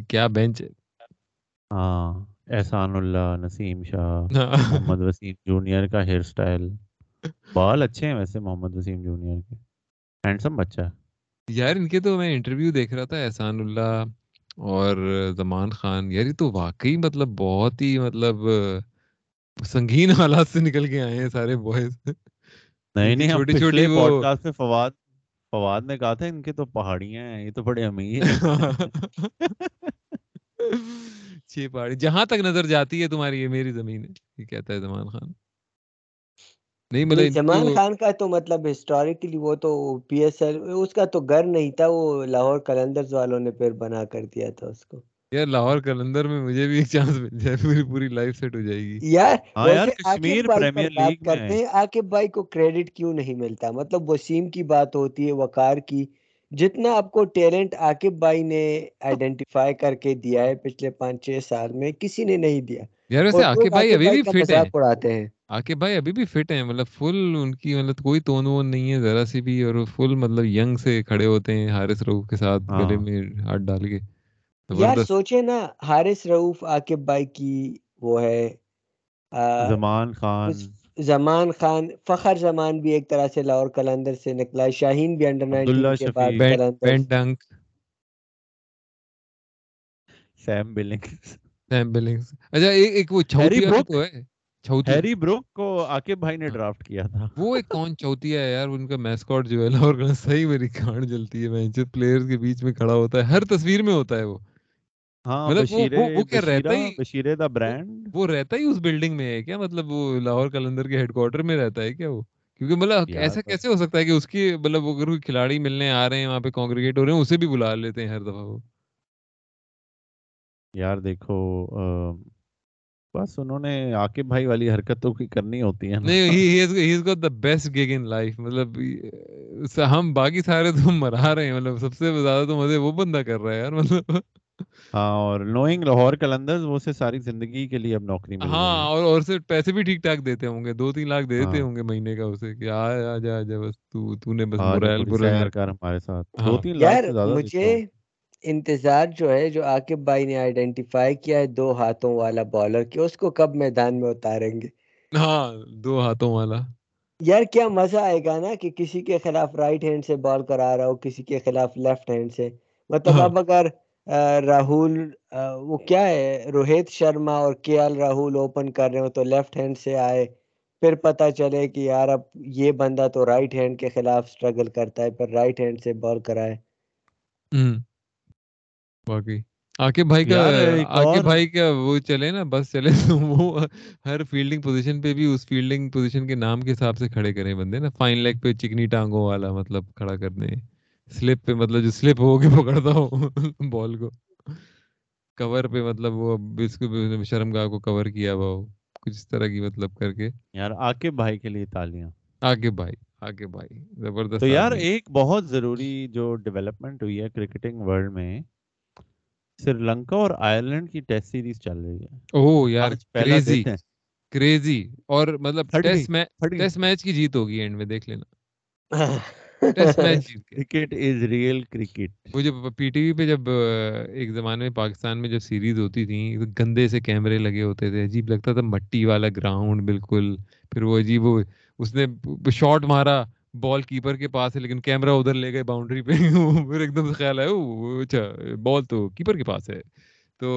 کیا بینچ ہے۔ ہاں احسان اللہ نسیم شاہ محمد وسیم جونیئر کا ہیئر سٹائل بال اچھے ہیں ویسے محمد وسیم جونیئر کے۔ ہینڈسم بچہ یار ان کے تو میں انٹرویو دیکھ رہا تھا احسان اللہ اور زمان خان۔ یار یہ تو واقعی مطلب بہت ہی مطلب سنگین حالات سے نکل کے آئے ہیں سارے بوائز نہیں نہیں چھوٹی چھوٹی پوڈ کاسٹ میں فواد فواد نے کہا تھا ان کے تو پہاڑیاں ہیں یہ تو بڑے امیر چھ پہاڑی جہاں تک نظر جاتی ہے تمہاری یہ میری زمین ہے یہ کہتا ہے زمان خان۔ نہیں مطلب زمان خان کا تو مطلب ہسٹوریکلی وہ تو پی ایس ایل اس کا تو گھر نہیں تھا وہ لاہور کلندرز والوں نے پھر بنا کر دیا تھا اس کو۔ یار لاہور کلندر میں مجھے بھی ایک چانس مل جائے میری پوری لائف سیٹ ہو جائے گی۔ یار ہاں یار کشمیر پریمیئر لیگ کرتے ہیں عاقب بھائی کو کریڈٹ کیوں نہیں ملتا؟ مطلب وسیم کی بات ہوتی ہے وقار کی جتنا آپ کو ٹیلنٹ عاقب بھائی نے آئیڈینٹیفائی کر کے دیا ہے پچھلے پانچ چھ سال میں کسی نے نہیں دیا۔ یار ویسے عاقب بھائی ابھی بھی فٹ ہیں۔ عاقب بھائی ابھی بھی فٹ ہیں مطلب فل ان کی مطلب کوئی تون وون نہیں ہے ذرا سی بھی اور فل مطلب ینگ سے کھڑے ہوتے ہیں حارث روح کے ساتھ گلے ہاں۔ میں ہاتھ ڈال کے۔ یار سوچے نا حارث رعوف عاقب بھائی کی وہ ہے زمان خان۔ زمان خان فخر زمان بھی ایک طرح سے لاہور کلندر سے نکلا ہے شاہین بھی انڈر نائنٹین کے بعد Ben Dunk Sam Billings Sam Billings اچھا ایک وہ چھوٹیا تو ہے۔ ہیری بروک کو عاقب بھائی نے ڈرافٹ کیا تھا۔ وہ ایک کون چوتیا ہے یار ان کا میسکاٹ جو ہے لاہور صحیح میری کھانڈ جلتی ہے مینچ پلیئرز کے بیچ میں کھڑا ہوتا ہے ہر تصویر میں ہوتا ہے وہ۔ ہاں مطلب وہ کیا رہتا ہی بشیرے دا برانڈ وہ رہتا ہی اس بلڈنگ میں ہے کیا؟ مطلب وہ لاہور کلندر کے ہیڈ کوارٹر میں رہتا ہے کیا وہ؟ کیونکہ مطلب ایسا کیسے ہو سکتا ہے کہ اس کی مطلب اگر کوئی کھلاڑی ملنے آ رہے ہیں وہاں پہ کانگریگیٹ ہو رہے ہیں اسے بھی بلا لیتے ہیں ہر دفعہ وہ۔ یار دیکھو بس انہوں نے عاقب بھائی والی حرکت تو کرنی ہوتی ہے نہیں he he got the best gig in life مطلب ہم باقی سارے تو مرا رہے ہیں۔ مطلب سب سے زیادہ تو مزے وہ بندہ کر رہا ہے یار مطلب۔ ہاں اور نوئنگ لاہور کلندرز وہ سے ساری زندگی کے لیے اب نوکری مل ہاں اور اور سے پیسے بھی ٹھیک ٹھاک دیتے ہوں گے۔ دو تین لاکھ دیتے ہوں گے مہینے کا اسے کہ آ آ جا جا بس تو تو نے بس مرائل برائل کر ہمارے ساتھ۔ دو تین لاکھ سے زیادہ مجھے انتظار جو ہے جو عاقب بھائی نے آئیڈینٹیفائی کیا ہے دو ہاتھوں والا بالر کی اس کو کب میدان میں اتاریں گے۔ ہاں دو ہاتھوں والا۔ یار کیا مزہ آئے گا نا کہ کسی کے خلاف رائٹ ہینڈ سے بال کرا رہا ہو کسی کے خلاف لیفٹ ہینڈ سے۔ مطلب اب اگر راہل وہ کیا ہے روہت شرما اور کے ایل راہل اوپن کر رہے ہو تو لیفٹ ہینڈ سے آئے۔ پھر پتا چلے کہ یار اب یہ بندہ تو رائٹ ہینڈ کے خلاف سٹرگل کرتا ہے پھر رائٹ ہینڈ سے بال کرائے۔ باقی۔ عاقب بھائی کا عاقب بھائی کا وہ چلے نا بس چلے۔ تو وہ ہر فیلڈنگ پوزیشن پہ بھی اس فیلڈنگ پوزیشن کے نام کے حساب سے کھڑے کریں بندے نا۔ فائن لیگ پہ چکنی ٹانگوں والا مطلب کھڑا کرنے۔ سلپ پہ مطلب جو سلپ ہو کے پکڑتا ہو بال کو۔ کور پہ مطلب وہ اس کو شرم گاہ کو کور کیا ہوا ہو۔ کچھ اس طرح کی مطلب کر کے۔ یار عاقب بھائی کے لیے تالیاں۔ عاقب بھائی عاقب بھائی۔ زبردست تو یار ایک بہت ضروری جو ڈیولپمنٹ ہوئی ہے کرکٹنگ ورلڈ میں سری لنکا اور آئرلینڈ کی ٹیسٹ سیریز چل رہی ہے۔ اوہ یار کریزی کریزی اور مطلب ٹیسٹ میچ ٹیسٹ میچ کی جیت ہوگی اینڈ میں دیکھ لینا۔ Test match cricket is real cricket وہ جب پی ٹی وی پہ جب ایک زمانے میں پاکستان میں جب سیریز ہوتی تھی گندے سے کیمرے لگے ہوتے تھے عجیب لگتا تھا مٹی والا گراؤنڈ بالکل۔ پھر وہ عجیب وہ اس نے شاٹ مارا۔ بال کیپر کے پاس ہے لیکن کیمرہ ادھر لے گئے باؤنڈری پہ پھر ایک دم سے خیال ہے اچھا بال تو کیپر کے پاس ہے۔ تو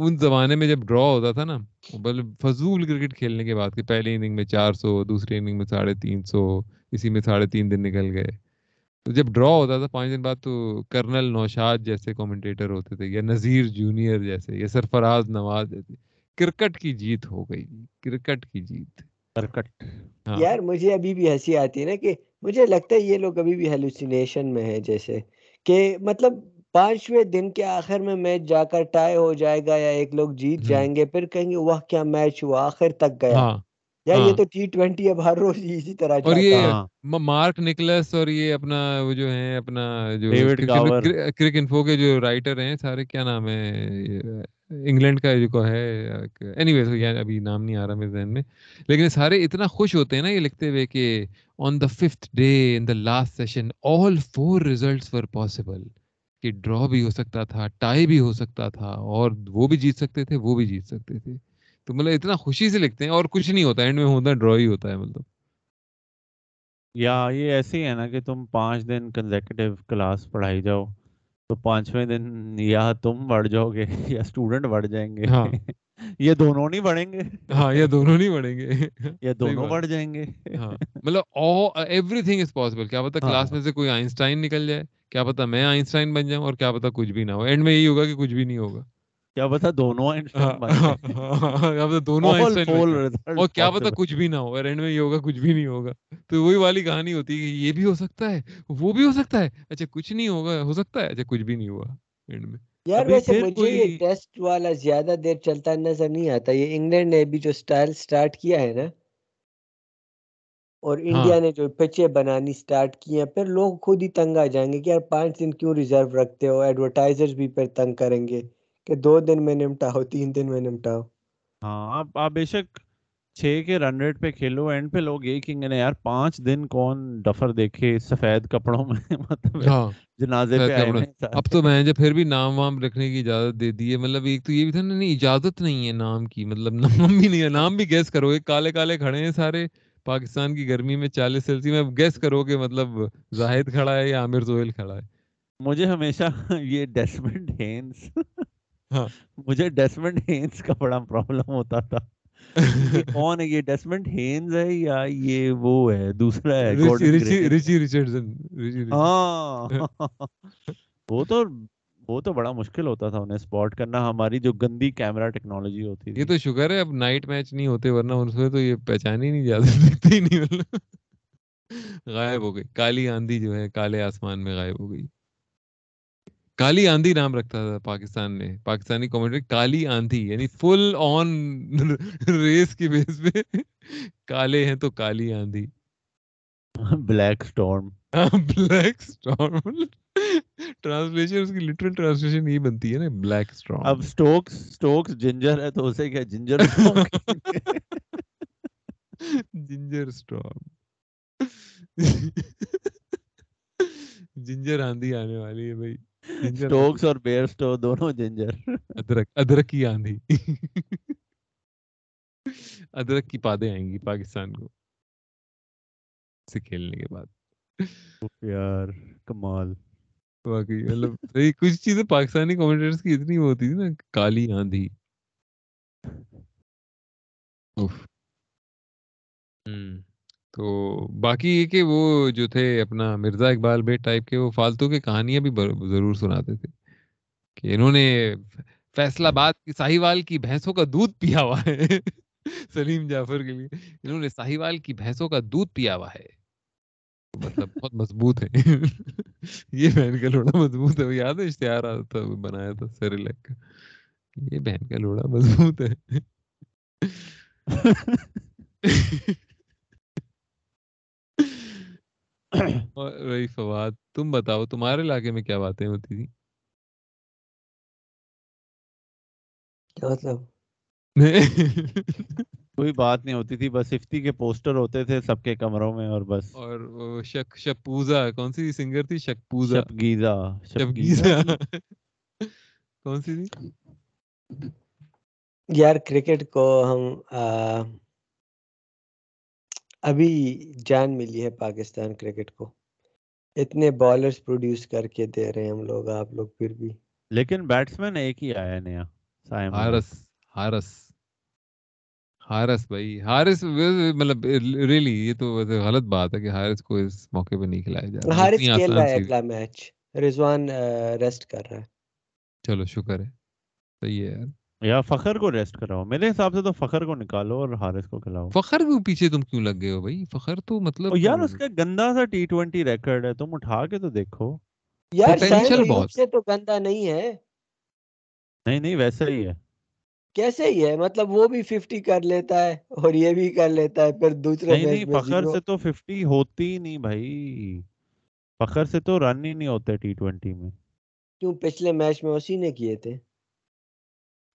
ان زمانے میں جب ڈرا ہوتا تھا نا مطلب فضول کرکٹ کھیلنے کے بعد کہ پہلی اننگ میں چار سو دوسری اننگ میں ساڑھے تین سو اسی میں ساڑھے تین دن نکل گئے۔ تو جب ڈرا ہوتا تھا پانچ دن بعد تو کرنل نوشاد جیسے کومنٹیٹر ہوتے تھے یا نذیر جونیئر جیسے یا سرفراز نواز جیسے۔ کرکٹ کی جیت ہو گئی کرکٹ کی جیت۔ کرکٹ۔ ہاں۔ یار مجھے ابھی بھی ہنسی آتی ہے نا کہ مجھے لگتا ہے یہ لوگ ابھی بھی ہیلوسینیشن میں ہے جیسے کہ مطلب پانچویں دن کے آخر میں میچ جا کر ٹائی ہو جائے گا یا ایک لوگ جیت جائیں گے پھر کہیں گے وہ کیا میچ ہوا آخر تک گیا۔ ہاں۔ یار یہ تو ٹی ٹوینٹی اب ہر روز اسی طرح اور یہ مارک نکلس اور یہ اپنا وہ جو ہے اپنا جو کرک انفو کے جو رائٹر ہیں سارے کیا نام ہے انگلینڈ کا جو ہے اینی ویز ابھی نام نہیں آ رہا میرے ذہن میں۔ لیکن سارے اتنا خوش ہوتے ہیں نا یہ لکھتے ہوئے کہ on the fifth day in the last session all four results were possible کہ ڈرا بھی ہو سکتا تھا ٹائی بھی ہو سکتا تھا، اور وہ بھی جیت سکتے تھے، وہ بھی جیت سکتے تھے۔ تو مطلب اتنا خوشی سے لکھتے ہیں اور کچھ نہیں ہوتا اینڈ میں ہوتا ہے ڈرا ہی ہوتا ہے مطلب۔ یا یہ ایسے ہی ہے نا کہ تم پانچ دن کنزیکٹیو کلاس پڑھائی جاؤ۔ تو پانچویں دن یا تم بڑھ جاؤ گے یا اسٹوڈنٹ بڑھ جائیں گے ہاں۔ یہ دونوں نہیں بڑھیں گے ہاں یہ دونوں نہیں بڑھیں گے یہ دونوں بڑھ جائیں گے ہاں مطلب ایوری تھنگ از پاسبل کیا پتا کلاس میں سے کوئی آئنسٹائن نکل جائے؟ کیا پتا میں آئنسٹائن بن جاؤں اور کیا پتا کچھ بھی نہ ہو۔ اینڈ میں یہی ہوگا کہ کچھ بھی نہیں ہوگا۔ کیا پتا دونوں دونوں اور کیا پتا کچھ بھی نہ ہو۔ اینڈ میں یہ ہوگا کچھ بھی نہیں ہوگا۔ تو وہی والی کہانی ہوتی ہے کہ یہ بھی ہو سکتا ہے وہ بھی ہو سکتا ہے۔ اچھا کچھ نہیں ہوگا ہو سکتا ہے۔ اچھا کچھ بھی نہیں ہوا۔ اینڈ میں۔ یار ویسے مجھے یہ ٹیسٹ والا زیادہ دیر چلتا نظر نہیں آتا۔ یہ انگلینڈ نے بھی جو سٹائل سٹارٹ کیا ہے نا اور ہاں۔ انڈیا نے جو پچے بنانی سٹارٹ کی ہیں پھر لوگ خود ہی تنگ آ جائیں گے کہ یار پانچ دن کیوں ریزرو رکھتے ہو؟ ایڈورٹائزر بھی پھر تنگ کریں گے۔ کہ دو دن میں نمٹاؤ تین دن میں نمٹاؤ ہاں آپ بے شک چھ کے رن ریٹ پہ کھیلو اینڈ پہ لوگ یہ کہیں گے یار پانچ دن کون ڈفر دیکھے سفید کپڑوں میں؟ مطلب ہاں جنازے پہ آئے اب تو میں پھر بھی نام وام رکھنے کی اجازت دے دی ہے مطلب ایک تو یہ بھی تھا نا نہیں اجازت نہیں ہے نام کی مطلب نام بھی نہیں ہے۔ نام بھی گیس کرو ایک کالے کالے کھڑے ہیں سارے۔ پاکستان کی گرمی میں چالیس سیلسی میں گیس کرو کہ مطلب زاہد کھڑا ہے یا عامر سہیل کھڑا ہے۔ مجھے ہمیشہ یہ ڈیسمنڈ ہینس مجھے ڈیسمنڈ ہینس کا بڑا پرابلم ہوتا تھا۔ کون ہے؟ یہ ڈیسمنڈ ہینز ہے یا یہ وہ ہے؟ دوسرا ہے ریچی ریچرڈسن ہاں۔ وہ تو وہ تو بڑا مشکل ہوتا تھا انہیں سپورٹ کرنا۔ ہماری جو گندی کیمرہ ٹیکنالوجی ہوتی تھی۔ یہ تو شکر ہے اب نائٹ میچ نہیں ہوتے ورنہ ان سے تو یہ پہچان ہی نہیں جاتا دکھتے ہی نہیں۔ غائب ہو گئی۔ کالی آندھی جو ہے کالے آسمان میں غائب ہو گئی۔ کالی آندھی نام رکھتا تھا پاکستان نے پاکستانی کمیونٹی کالی آندھی یعنی فل آن ریس کی بیس پہ کالے ہیں تو کالی آندھی۔ Black storm black storm translation اس کی لٹرل ٹرانسلیشن یہ بنتی ہے نا بلیک سٹارم اب سٹوکس سٹوکس جنجر ہے تو اسے کیا جنجر جنجر سٹارم جنجر آندھی آنے والی ہے بھائی۔ سٹوکس اور بیئر سٹو دونوں جنجر ادرک ادرک کی آندھی ادرک کی پادیں آئیں گی پاکستان کو سے کھیلنے کے بعد یار کمال واقعی مطلب کچھ چیزیں پاکستانی کمنٹیٹرز کی اتنی ہوتی تھی نا کالی آندھی تو باقی یہ کہ وہ جو تھے اپنا مرزا اقبال بیٹ ٹائپ کے وہ فالتو کے کہانیاں بھی ضرور سناتے تھے کہ انہوں نے فیصلہ باد کی ساہیوال کی بھینسوں کا دودھ پیا ہوا ہے۔ سلیم جعفر کے لیے انہوں نے ساہیوال کی بھینسوں کا دودھ پیا ہوا ہے۔ مطلب بہت مضبوط ہے۔ یہ بہن کا لوڑا مضبوط ہے۔ یاد ہے اشتہار آتا بنایا تھا سیریلیک کا۔ یہ بہن کا لوڑا مضبوط ہے۔ رہی فواد تم بتاؤ تمہارے علاقے میں کیا باتیں ہوتی تھی مطلب؟ کوئی بات نہیں ہوتی تھی بس افتی کے پوسٹر ہوتے تھے سب کے کمروں میں اور بس۔ اور شک شپوزا کون سی سنگر تھی؟ شکپوزا۔ شپگیزا شپگیزا۔ کون سی تھی؟ یار کرکٹ کو ہم ابھی جان ملی ہے پاکستان کرکٹ کو۔ اتنے بالرز پروڈیوس کر کے دے رہے ہیں ہم لوگ آپ لوگ پھر بھی۔ لیکن بیٹسمین ایک ہی آیا نیا ہارس ہارس ہارس بھائی ہارس مطلب ریلی یہ تو غلط بات ہے کہ ہارس کو اس موقع پہ نہیں کھلایا جا رہا۔ ہارس کھیل رہا ہے اگلا میچ رضوان ریسٹ کر رہا ہے۔ چلو شکر ہے۔ صحیح ہے یار۔ یا فخر کو ریسٹ کراؤ۔ میرے حساب سے تو فخر کو نکالو اور حارث کو کھلاؤ۔ فخر کو پیچھے تم کیوں لگ گئے ہو بھائی؟ فخر تو مطلب یار اس کا گندا سا ٹی ٹوینٹی ریکارڈ ہے تم اٹھا کے تو دیکھو۔ یار بہت سے تو گندا نہیں ہے۔ نہیں نہیں ویسا ہی ہے۔ کیسے ہی ہے؟ مطلب وہ بھی ففٹی کر لیتا ہے اور یہ بھی کر لیتا ہے پھر دوسرے نہیں نہیں فخر سے تو ففٹی ہوتی ہی نہیں بھائی۔ فخر سے تو رن ہی نہیں ہوتے ٹی ٹوینٹی میں۔ کیوں؟ پچھلے میچ میں اسی نے کیے تھے۔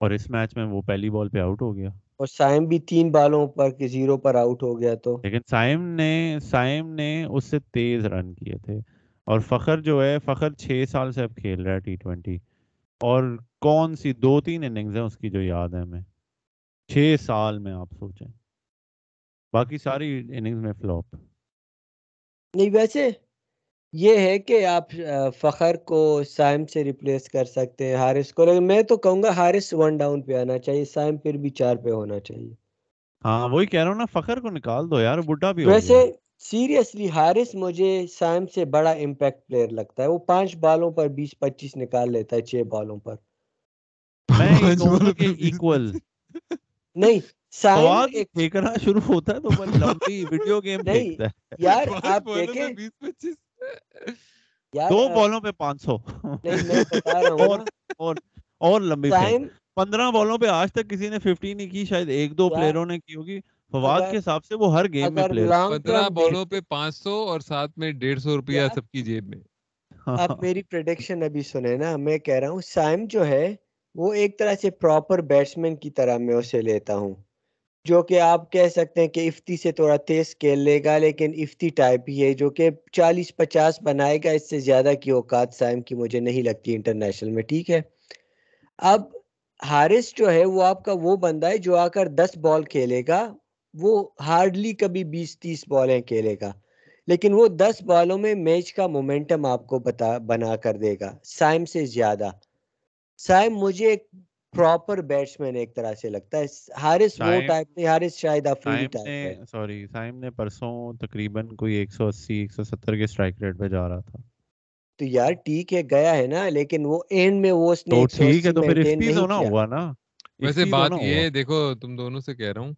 اور اس میچ میں وہ پہلی بال پہ آؤٹ ہو گیا۔ اور سائم بھی تین بالوں پر کہ زیرو پر آؤٹ ہو گیا تو۔ لیکن سائم نے سائم نے اس سے تیز رن کیے تھے۔ اور فخر جو ہے فخر چھ سال سے اب کھیل رہا ہے ٹی ٹوینٹی اور کون سی دو تین اننگز ہیں اس کی جو یاد ہے ہمیں؟ چھ سال میں آپ سوچیں۔ باقی ساری اننگز میں فلوپ نہیں ویسے یہ ہے کہ آپ فخر کو سائم سے ریپلیس کر سکتے ہیں ہارس کو۔ لیکن میں تو کہوں گا ہارس ون ڈاؤن پہ آنا چاہیے سائم پھر بھی چار پہ ہونا چاہیے۔ ہاں وہی کہہ رہا ہوں نا فخر کو نکال دو یار بڈھا بھی ویسے سیریسلی ہارس مجھے سائم سے بڑا امپیکٹ پلیئر لگتا ہے۔ وہ پانچ بالوں پر بیس پچیس نکال لیتا ہے چھ بالوں پر۔ نہیں دیکھنا شروع ہوتا ہے تو لمبی ویڈیو گیم دیکھتا ہے۔ یار آپ دیکھیں دو بالوں پہ پانچ سو۔ اور لمبی پندرہ بالوں پہ آج تک کسی نے ففٹی نہیں کی شاید ایک دو پلیئروں نے کی ہوگی۔ فواد کے حساب سے وہ ہر گیم میں پلیئر پندرہ بالوں پہ پانچ سو اور ساتھ میں ڈیڑھ سو روپیہ سب کی جیب میں۔ آپ میری پریڈکشن ابھی سنیں نا میں کہہ رہا ہوں سائم جو ہے وہ ایک طرح سے پراپر بیٹسمین کی طرح میں اسے لیتا ہوں۔ جو کہ آپ کہہ سکتے ہیں کہ افتی سے تھوڑا تیز کھیل لے گا، لیکن افتی ٹائپ ہی ہے جو کہ چالیس پچاس بنائے گا، اس سے زیادہ کی اوقات سائم کی مجھے نہیں لگتی انٹرنیشنل میں، ٹھیک ہے؟ اب ہارس جو ہے وہ آپ کا وہ بندہ ہے جو آ کر دس بال کھیلے گا، وہ ہارڈلی کبھی بیس تیس بالیں کھیلے گا، لیکن وہ دس بالوں میں میچ کا مومنٹم آپ کو بتا، بنا کر دے گا، سائم سے زیادہ۔ سائم مجھے پراپر بیٹسمین ایک طرح سے لگتا ہے۔ ہارس وہ ٹائپ نہیں ہارس شاید افریدی ٹائپ ہے۔ سوری سائم نے پرسوں تقریباً کوئی 180 170 کے سٹرائک ریٹ پہ جا رہا تھا۔ تو یار ٹھیک ہے گیا ہے نا لیکن وہ اینڈ میں وہ اس نے تو ٹھیک ہے تو پھر اسپیس ہونا ہوا نا۔ ویسے بات یہ دیکھو تم دونوں سے کہہ رہا ہوں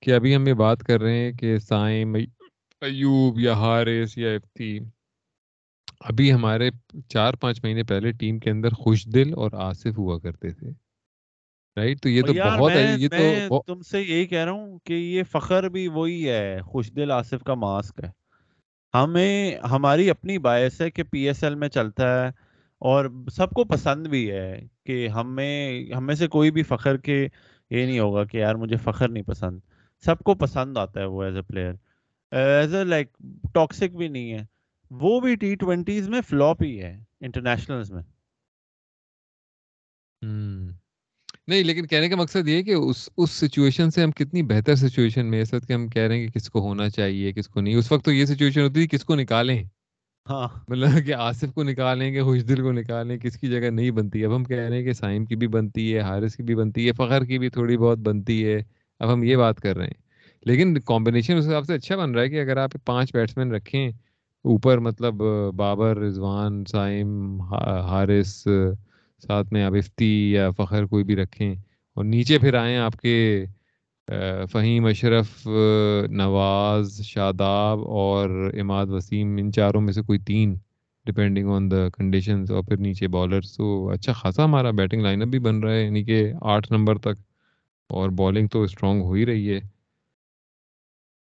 کہ ابھی ہم یہ بات کر رہے ہیں کہ سائم ایوب یا ہارس یا افتی ابھی ہمارے چار پانچ مہینے پہلے ٹیم کے اندر خوش دل اور آصف ہوا کرتے تھے۔ رائٹ تو یہ تو بہت ہے یہ تو تم سے یہی کہہ رہا ہوں کہ یہ فخر بھی وہی ہے خوش دل آصف کا ماسک ہے۔ ہمیں ہماری اپنی باعث ہے کہ پی ایس ایل میں چلتا ہے اور سب کو پسند بھی ہے کہ ہمیں ہمیں سے کوئی بھی فخر کے یہ نہیں ہوگا کہ یار مجھے فخر نہیں پسند۔ سب کو پسند آتا ہے وہ as a player as a like toxic بھی نہیں ہے۔ وہ بھی ٹی ٹوینٹیز میں فلوپ ہی ہے انٹرنیشنلز میں۔ نہیں لیکن کہنے کا مقصد یہ کہ اس اس سچویشن سے ہم کتنی بہتر سچویشن میں اس وقت کہ ہم کہہ رہے ہیں کہ کس کو ہونا چاہیے کس کو نہیں۔ اس وقت تو یہ سچویشن ہوتی تھی کس کو نکالیں؟ ہاں۔ مطلب کہ آصف کو نکالیں گے خوش دل کو نکالیں کس کی جگہ نہیں بنتی؟ اب ہم کہہ رہے ہیں کہ سائم کی بھی بنتی ہے حارث کی بھی بنتی ہے فخر کی بھی تھوڑی بہت بنتی ہے۔ اب ہم یہ بات کر رہے ہیں۔ لیکن کمبینیشن اس حساب سے اچھا بن رہا ہے کہ اگر آپ پانچ بیٹسمین رکھیں اوپر مطلب بابر رضوان سائم حارث ساتھ میں آپ افتی یا فخر کوئی بھی رکھیں۔ اور نیچے پھر آئیں آپ کے فہیم اشرف نواز شاداب اور اماد وسیم ان چاروں میں سے کوئی تین ڈپینڈنگ آن دا کنڈیشنز اور پھر نیچے بالرس تو اچھا خاصا ہمارا بیٹنگ لائن اپ بھی بن رہا ہے یعنی کہ آٹھ نمبر تک۔ اور بالنگ تو اسٹرانگ ہو ہی رہی ہے۔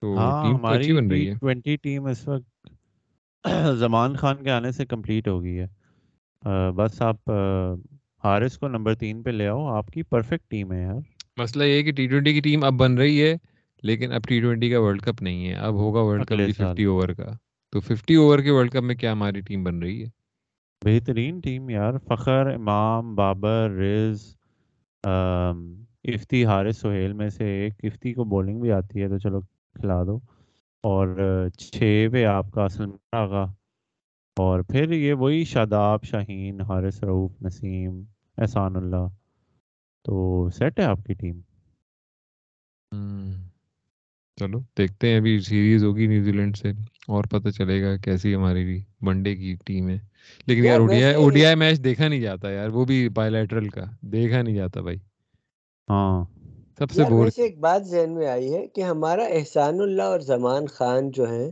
تو ہاں ٹیم اچھی بن رہی ہے۔ ٹیم اس وقت زمان خان کے آنے سے کمپلیٹ ہو گئی ہے۔ بس آپ حارث کو نمبر تین پہ لے آؤ آپ کی پرفیکٹ ٹیم ہے یار۔ مسئلہ یہ کہ ٹی ٹوینٹی کی ٹیم اب بن رہی ہے لیکن اب ٹی ٹوینٹی کا ورلڈ کپ نہیں ہے۔ اب ہوگا ورلڈ کپ ففٹی اوور کا۔ تو ففٹی اوور کے ورلڈ کپ میں کیا ہماری ٹیم بن رہی ہے؟ بہترین ٹیم یار فخر امام بابر رز افتی حارث سہیل میں سے ایک۔ افتی کو بولنگ بھی آتی ہے تو چلو کھلا دو۔ اور چھ پہ آپ کا اصل آگا اور پھر یہ وہی شاداب شاہین حارث روف نسیم احسان اللہ۔ تو سیٹ ہے آپ کی ٹیم چلو دیکھتے ہیں ابھی سیریز ہوگی نیوزی لینڈ سے اور پتہ چلے گا کیسی ہماری بھی ون ڈے کی ٹیم ہے۔ لیکن یار اوڈیا اوڈیا میچ دیکھا نہیں جاتا یار وہ بھی بائیلیٹرل کا دیکھا نہیں جاتا بھائی۔ ہاں۔ سب سے ایک بات ذہن میں آئی ہے کہ ہمارا احسان اللہ اور زمان خان جو ہیں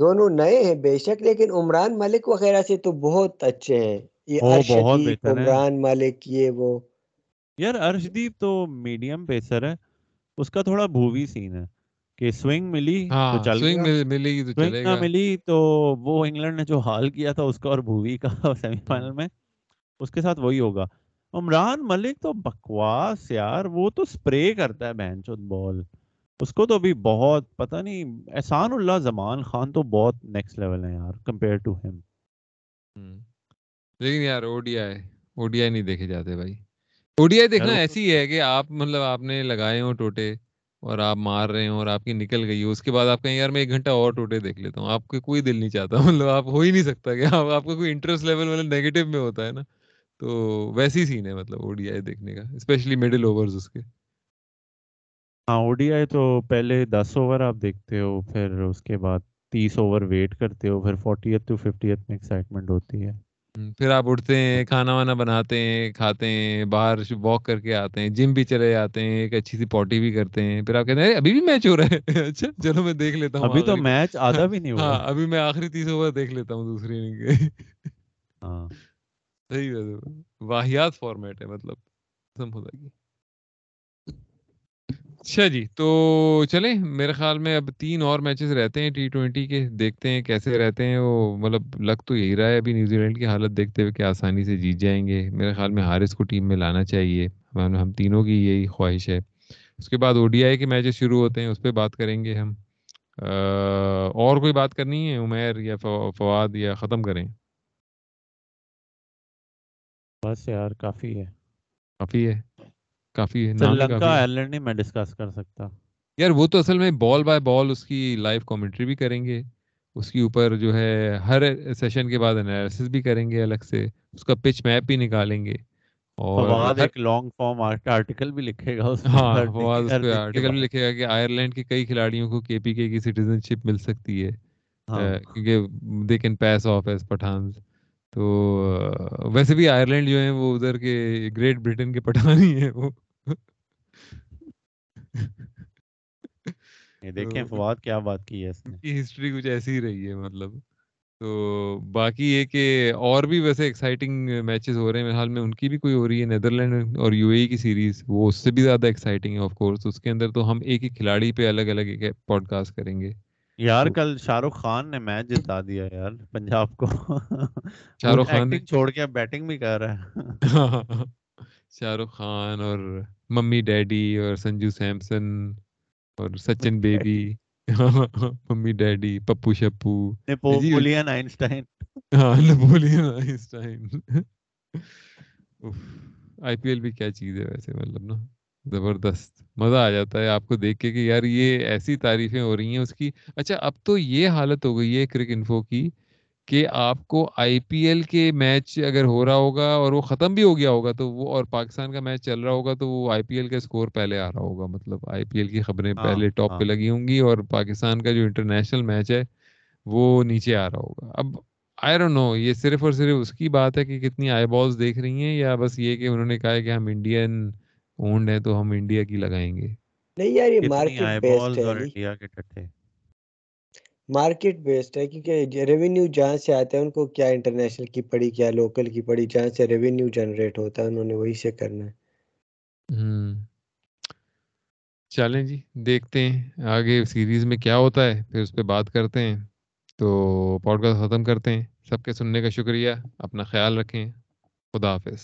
دونوں نئے ہیں بے شک لیکن عمران ملک وغیرہ سے تو بہت اچھے ہیں۔ یہ عمران ملک یہ وہ۔ یار ارشدیپ تو میڈیم پیسر ہے۔ اس کا تھوڑا بھووی سین ہے کہ سوئنگ ملی ہاں تو چل گیا۔ ملی تو چلے گا۔ ملی تو وہ انگلینڈ نے جو حال کیا تھا اس کا اور بھووی کا سیمی فائنل میں اس کے ساتھ وہی ہوگا۔ عمران ملک تو بکواس یار وہ تو سپرے کرتا ہے بہن چود بال۔ اس کو تو ابھی بہت پتہ نہیں احسان اللہ زمان خان تو بہت نیکسٹ لیول ہے یار کمپیئر ٹو ہم۔ لیکن یار O D I O D I نہیں دیکھے جاتے بھائی۔ او ڈی آئی دیکھنا ایسی ہے کہ آپ مطلب آپ نے لگائے ہوں ٹوٹے اور آپ مار رہے ہیں اور آپ کی نکل گئی اس کے بعد آپ کہیں یار میں ایک گھنٹہ اور ٹوٹے دیکھ لیتا ہوں۔ آپ کو کوئی دل نہیں چاہتا مطلب آپ ہو ہی نہیں سکتا کہ آپ آپ کا کوئی انٹرسٹ لیول مطلب نیگیٹو میں ہوتا ہے نا۔ تو ویسی سین ہے مطلب او ڈی آئی دیکھنے کا اسپیشلی مڈل اوورز اس کے۔ ہاں او ڈی آئی تو پہلے دس اوور آپ دیکھتے ہو پھر اس کے بعد تیس اوور ویٹ کرتے ہو پھر فورٹی ایتھ ٹو ففٹی ایتھ میں ایکسائٹمنٹ ہوتی ہے۔ پھر آپ اٹھتے ہیں کھانا وانا بناتے ہیں کھاتے ہیں باہر واک کر کے آتے ہیں جم بھی چلے جاتے ہیں ایک اچھی سی پوٹی بھی کرتے ہیں پھر آپ کہتے ہیں ابھی بھی میچ ہو رہا ہے؟ اچھا چلو میں دیکھ لیتا ہوں ابھی تو میچ آدھا بھی نہیں ہوا۔ ہاں ابھی میں آخری تیس اوور دیکھ لیتا ہوں دوسری اننگ ہاں۔ صحیح واحد فارمیٹ ہے مطلب خدا کی اچھا جی تو چلیں میرے خیال میں اب تین اور میچز رہتے ہیں ٹی ٹوینٹی کے دیکھتے ہیں کیسے رہتے ہیں وہ مطلب لگ تو یہی رہا ہے ابھی نیوزی لینڈ کی حالت دیکھتے ہوئے کہ آسانی سے جیت جائیں گے۔ میرے خیال میں ہارس کو ٹیم میں لانا چاہیے۔ ہم تینوں کی یہی خواہش ہے۔ اس کے بعد او ڈی آئی کے میچز شروع ہوتے ہیں اس پہ بات کریں گے ہم۔ اور کوئی بات کرنی ہے؟ عمیر یا فواد یا ختم کریں۔ بس یار کافی ہے۔ کافی ہے۔ کافی سری لنکا آئرلینڈ نہیں میں ڈسکس کر سکتا۔ یار وہ تو اصل میں بال بائی بال اس کی لائیو کامنٹری بھی کریں گے۔ اس کے اوپر جو ہے ہر سیشن کے بعد انالیسس بھی کریں گے الگ سے۔ اس کا پچ میپ بھی نکالیں گے۔ اور ایک لانگ فارم آرٹیکل بھی لکھے گا اس ہاں فواد اس پہ آرٹیکل بھی لکھے گا کہ آئرلینڈ کے کئی کھلاڑیوں کو کے پی کے کی سٹیزن شپ مل سکتی ہے۔ کیونکہ they can pass off as Pathans تو ویسے بھی آئرلینڈ جو ہیں وہ ادھر کے گریٹ برٹن کے پٹھان ہی ہیں وہ۔ دیکھیں فواد کیا بات کی ہے اس کی ہسٹری کچھ ایسی ہی رہی ہے مطلب۔ تو باقی یہ کہ اور بھی ویسے ایکسائٹنگ میچز ہو رہے ہیں حال میں ان کی بھی کوئی ہو رہی ہے نیدرلینڈ اور یو اے کی سیریز وہ اس سے بھی زیادہ ایکسائٹنگ ہے آف کورس اس کے اندر تو ہم ایک ہی کھلاڑی پہ الگ الگ ایک پوڈ کاسٹ کریں گے۔ یار کل شاہ رخ خان نے میچ جتا دیا یار پنجاب کو شاہ رخ خان چھوڑ کے بیٹنگ بھی کر رہا ہے۔ شاہ رخ خان اور ممی ڈیڈی اور سنجو سیمسن اور Sachin baby mummy daddy Pappu شپو۔ Napoleon Einstein. ہاں Napoleon Einstein. I P L بھی کیا چیز ہے ویسے مطلب نا۔ زبردست مزہ آ جاتا ہے آپ کو دیکھ کے کہ یار یہ ایسی تعریفیں ہو رہی ہیں اس کی۔ اچھا اب تو یہ حالت ہو گئی ہے کرک انفو کی کہ آپ کو آئی پی ایل کے میچ اگر ہو رہا ہوگا اور وہ ختم بھی ہو گیا ہوگا تو وہ اور پاکستان کا میچ چل رہا ہوگا تو وہ آئی پی ایل کا اسکور پہلے آ رہا ہوگا۔ مطلب آئی پی ایل کی خبریں ہاں، پہلے ٹاپ پہ ہاں۔ لگی ہوں گی اور پاکستان کا جو انٹرنیشنل میچ ہے وہ نیچے آ رہا ہوگا۔ اب آئی ڈونٹ نو یہ صرف اور صرف اس کی بات ہے کہ کتنی آئی بالس دیکھ رہی ہیں یا بس یہ کہ انہوں نے کہا ہے کہ ہم انڈین اونڈ ہیں تو ہم انڈیا کی لگائیں گے۔ نہیں یار یہ مارکیٹ بیسڈ ہے انڈیا کے ٹٹھے مارکیٹ بیسڈ ہے کیونکہ ریونیو جہاں سے آتا ہے ان کو کیا انٹرنیشنل کی پڑی کیا لوکل کی پڑی جہاں سے ریونیو جنریٹ ہوتا ہے انہوں نے وہی سے کرنا ہے۔ چلیں جی دیکھتے ہیں آگے سیریز میں کیا ہوتا ہے پھر اس پہ بات کرتے ہیں۔ تو پوڈ کاسٹ ختم کرتے ہیں۔ سب کے سننے کا شکریہ اپنا خیال رکھیں۔ خدا حافظ۔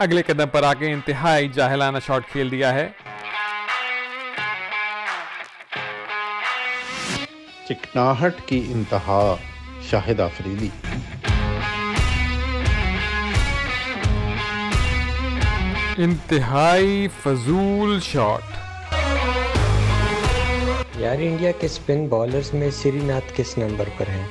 اگلے قدم پر آگے انتہائی جاہلانہ شاٹ کھیل دیا ہے۔ چکناہٹ کی انتہا شاہد آفریدی۔ انتہائی فضول شاٹ۔ یار انڈیا کے سپن بالرز میں سری ناتھ کس نمبر پر ہیں؟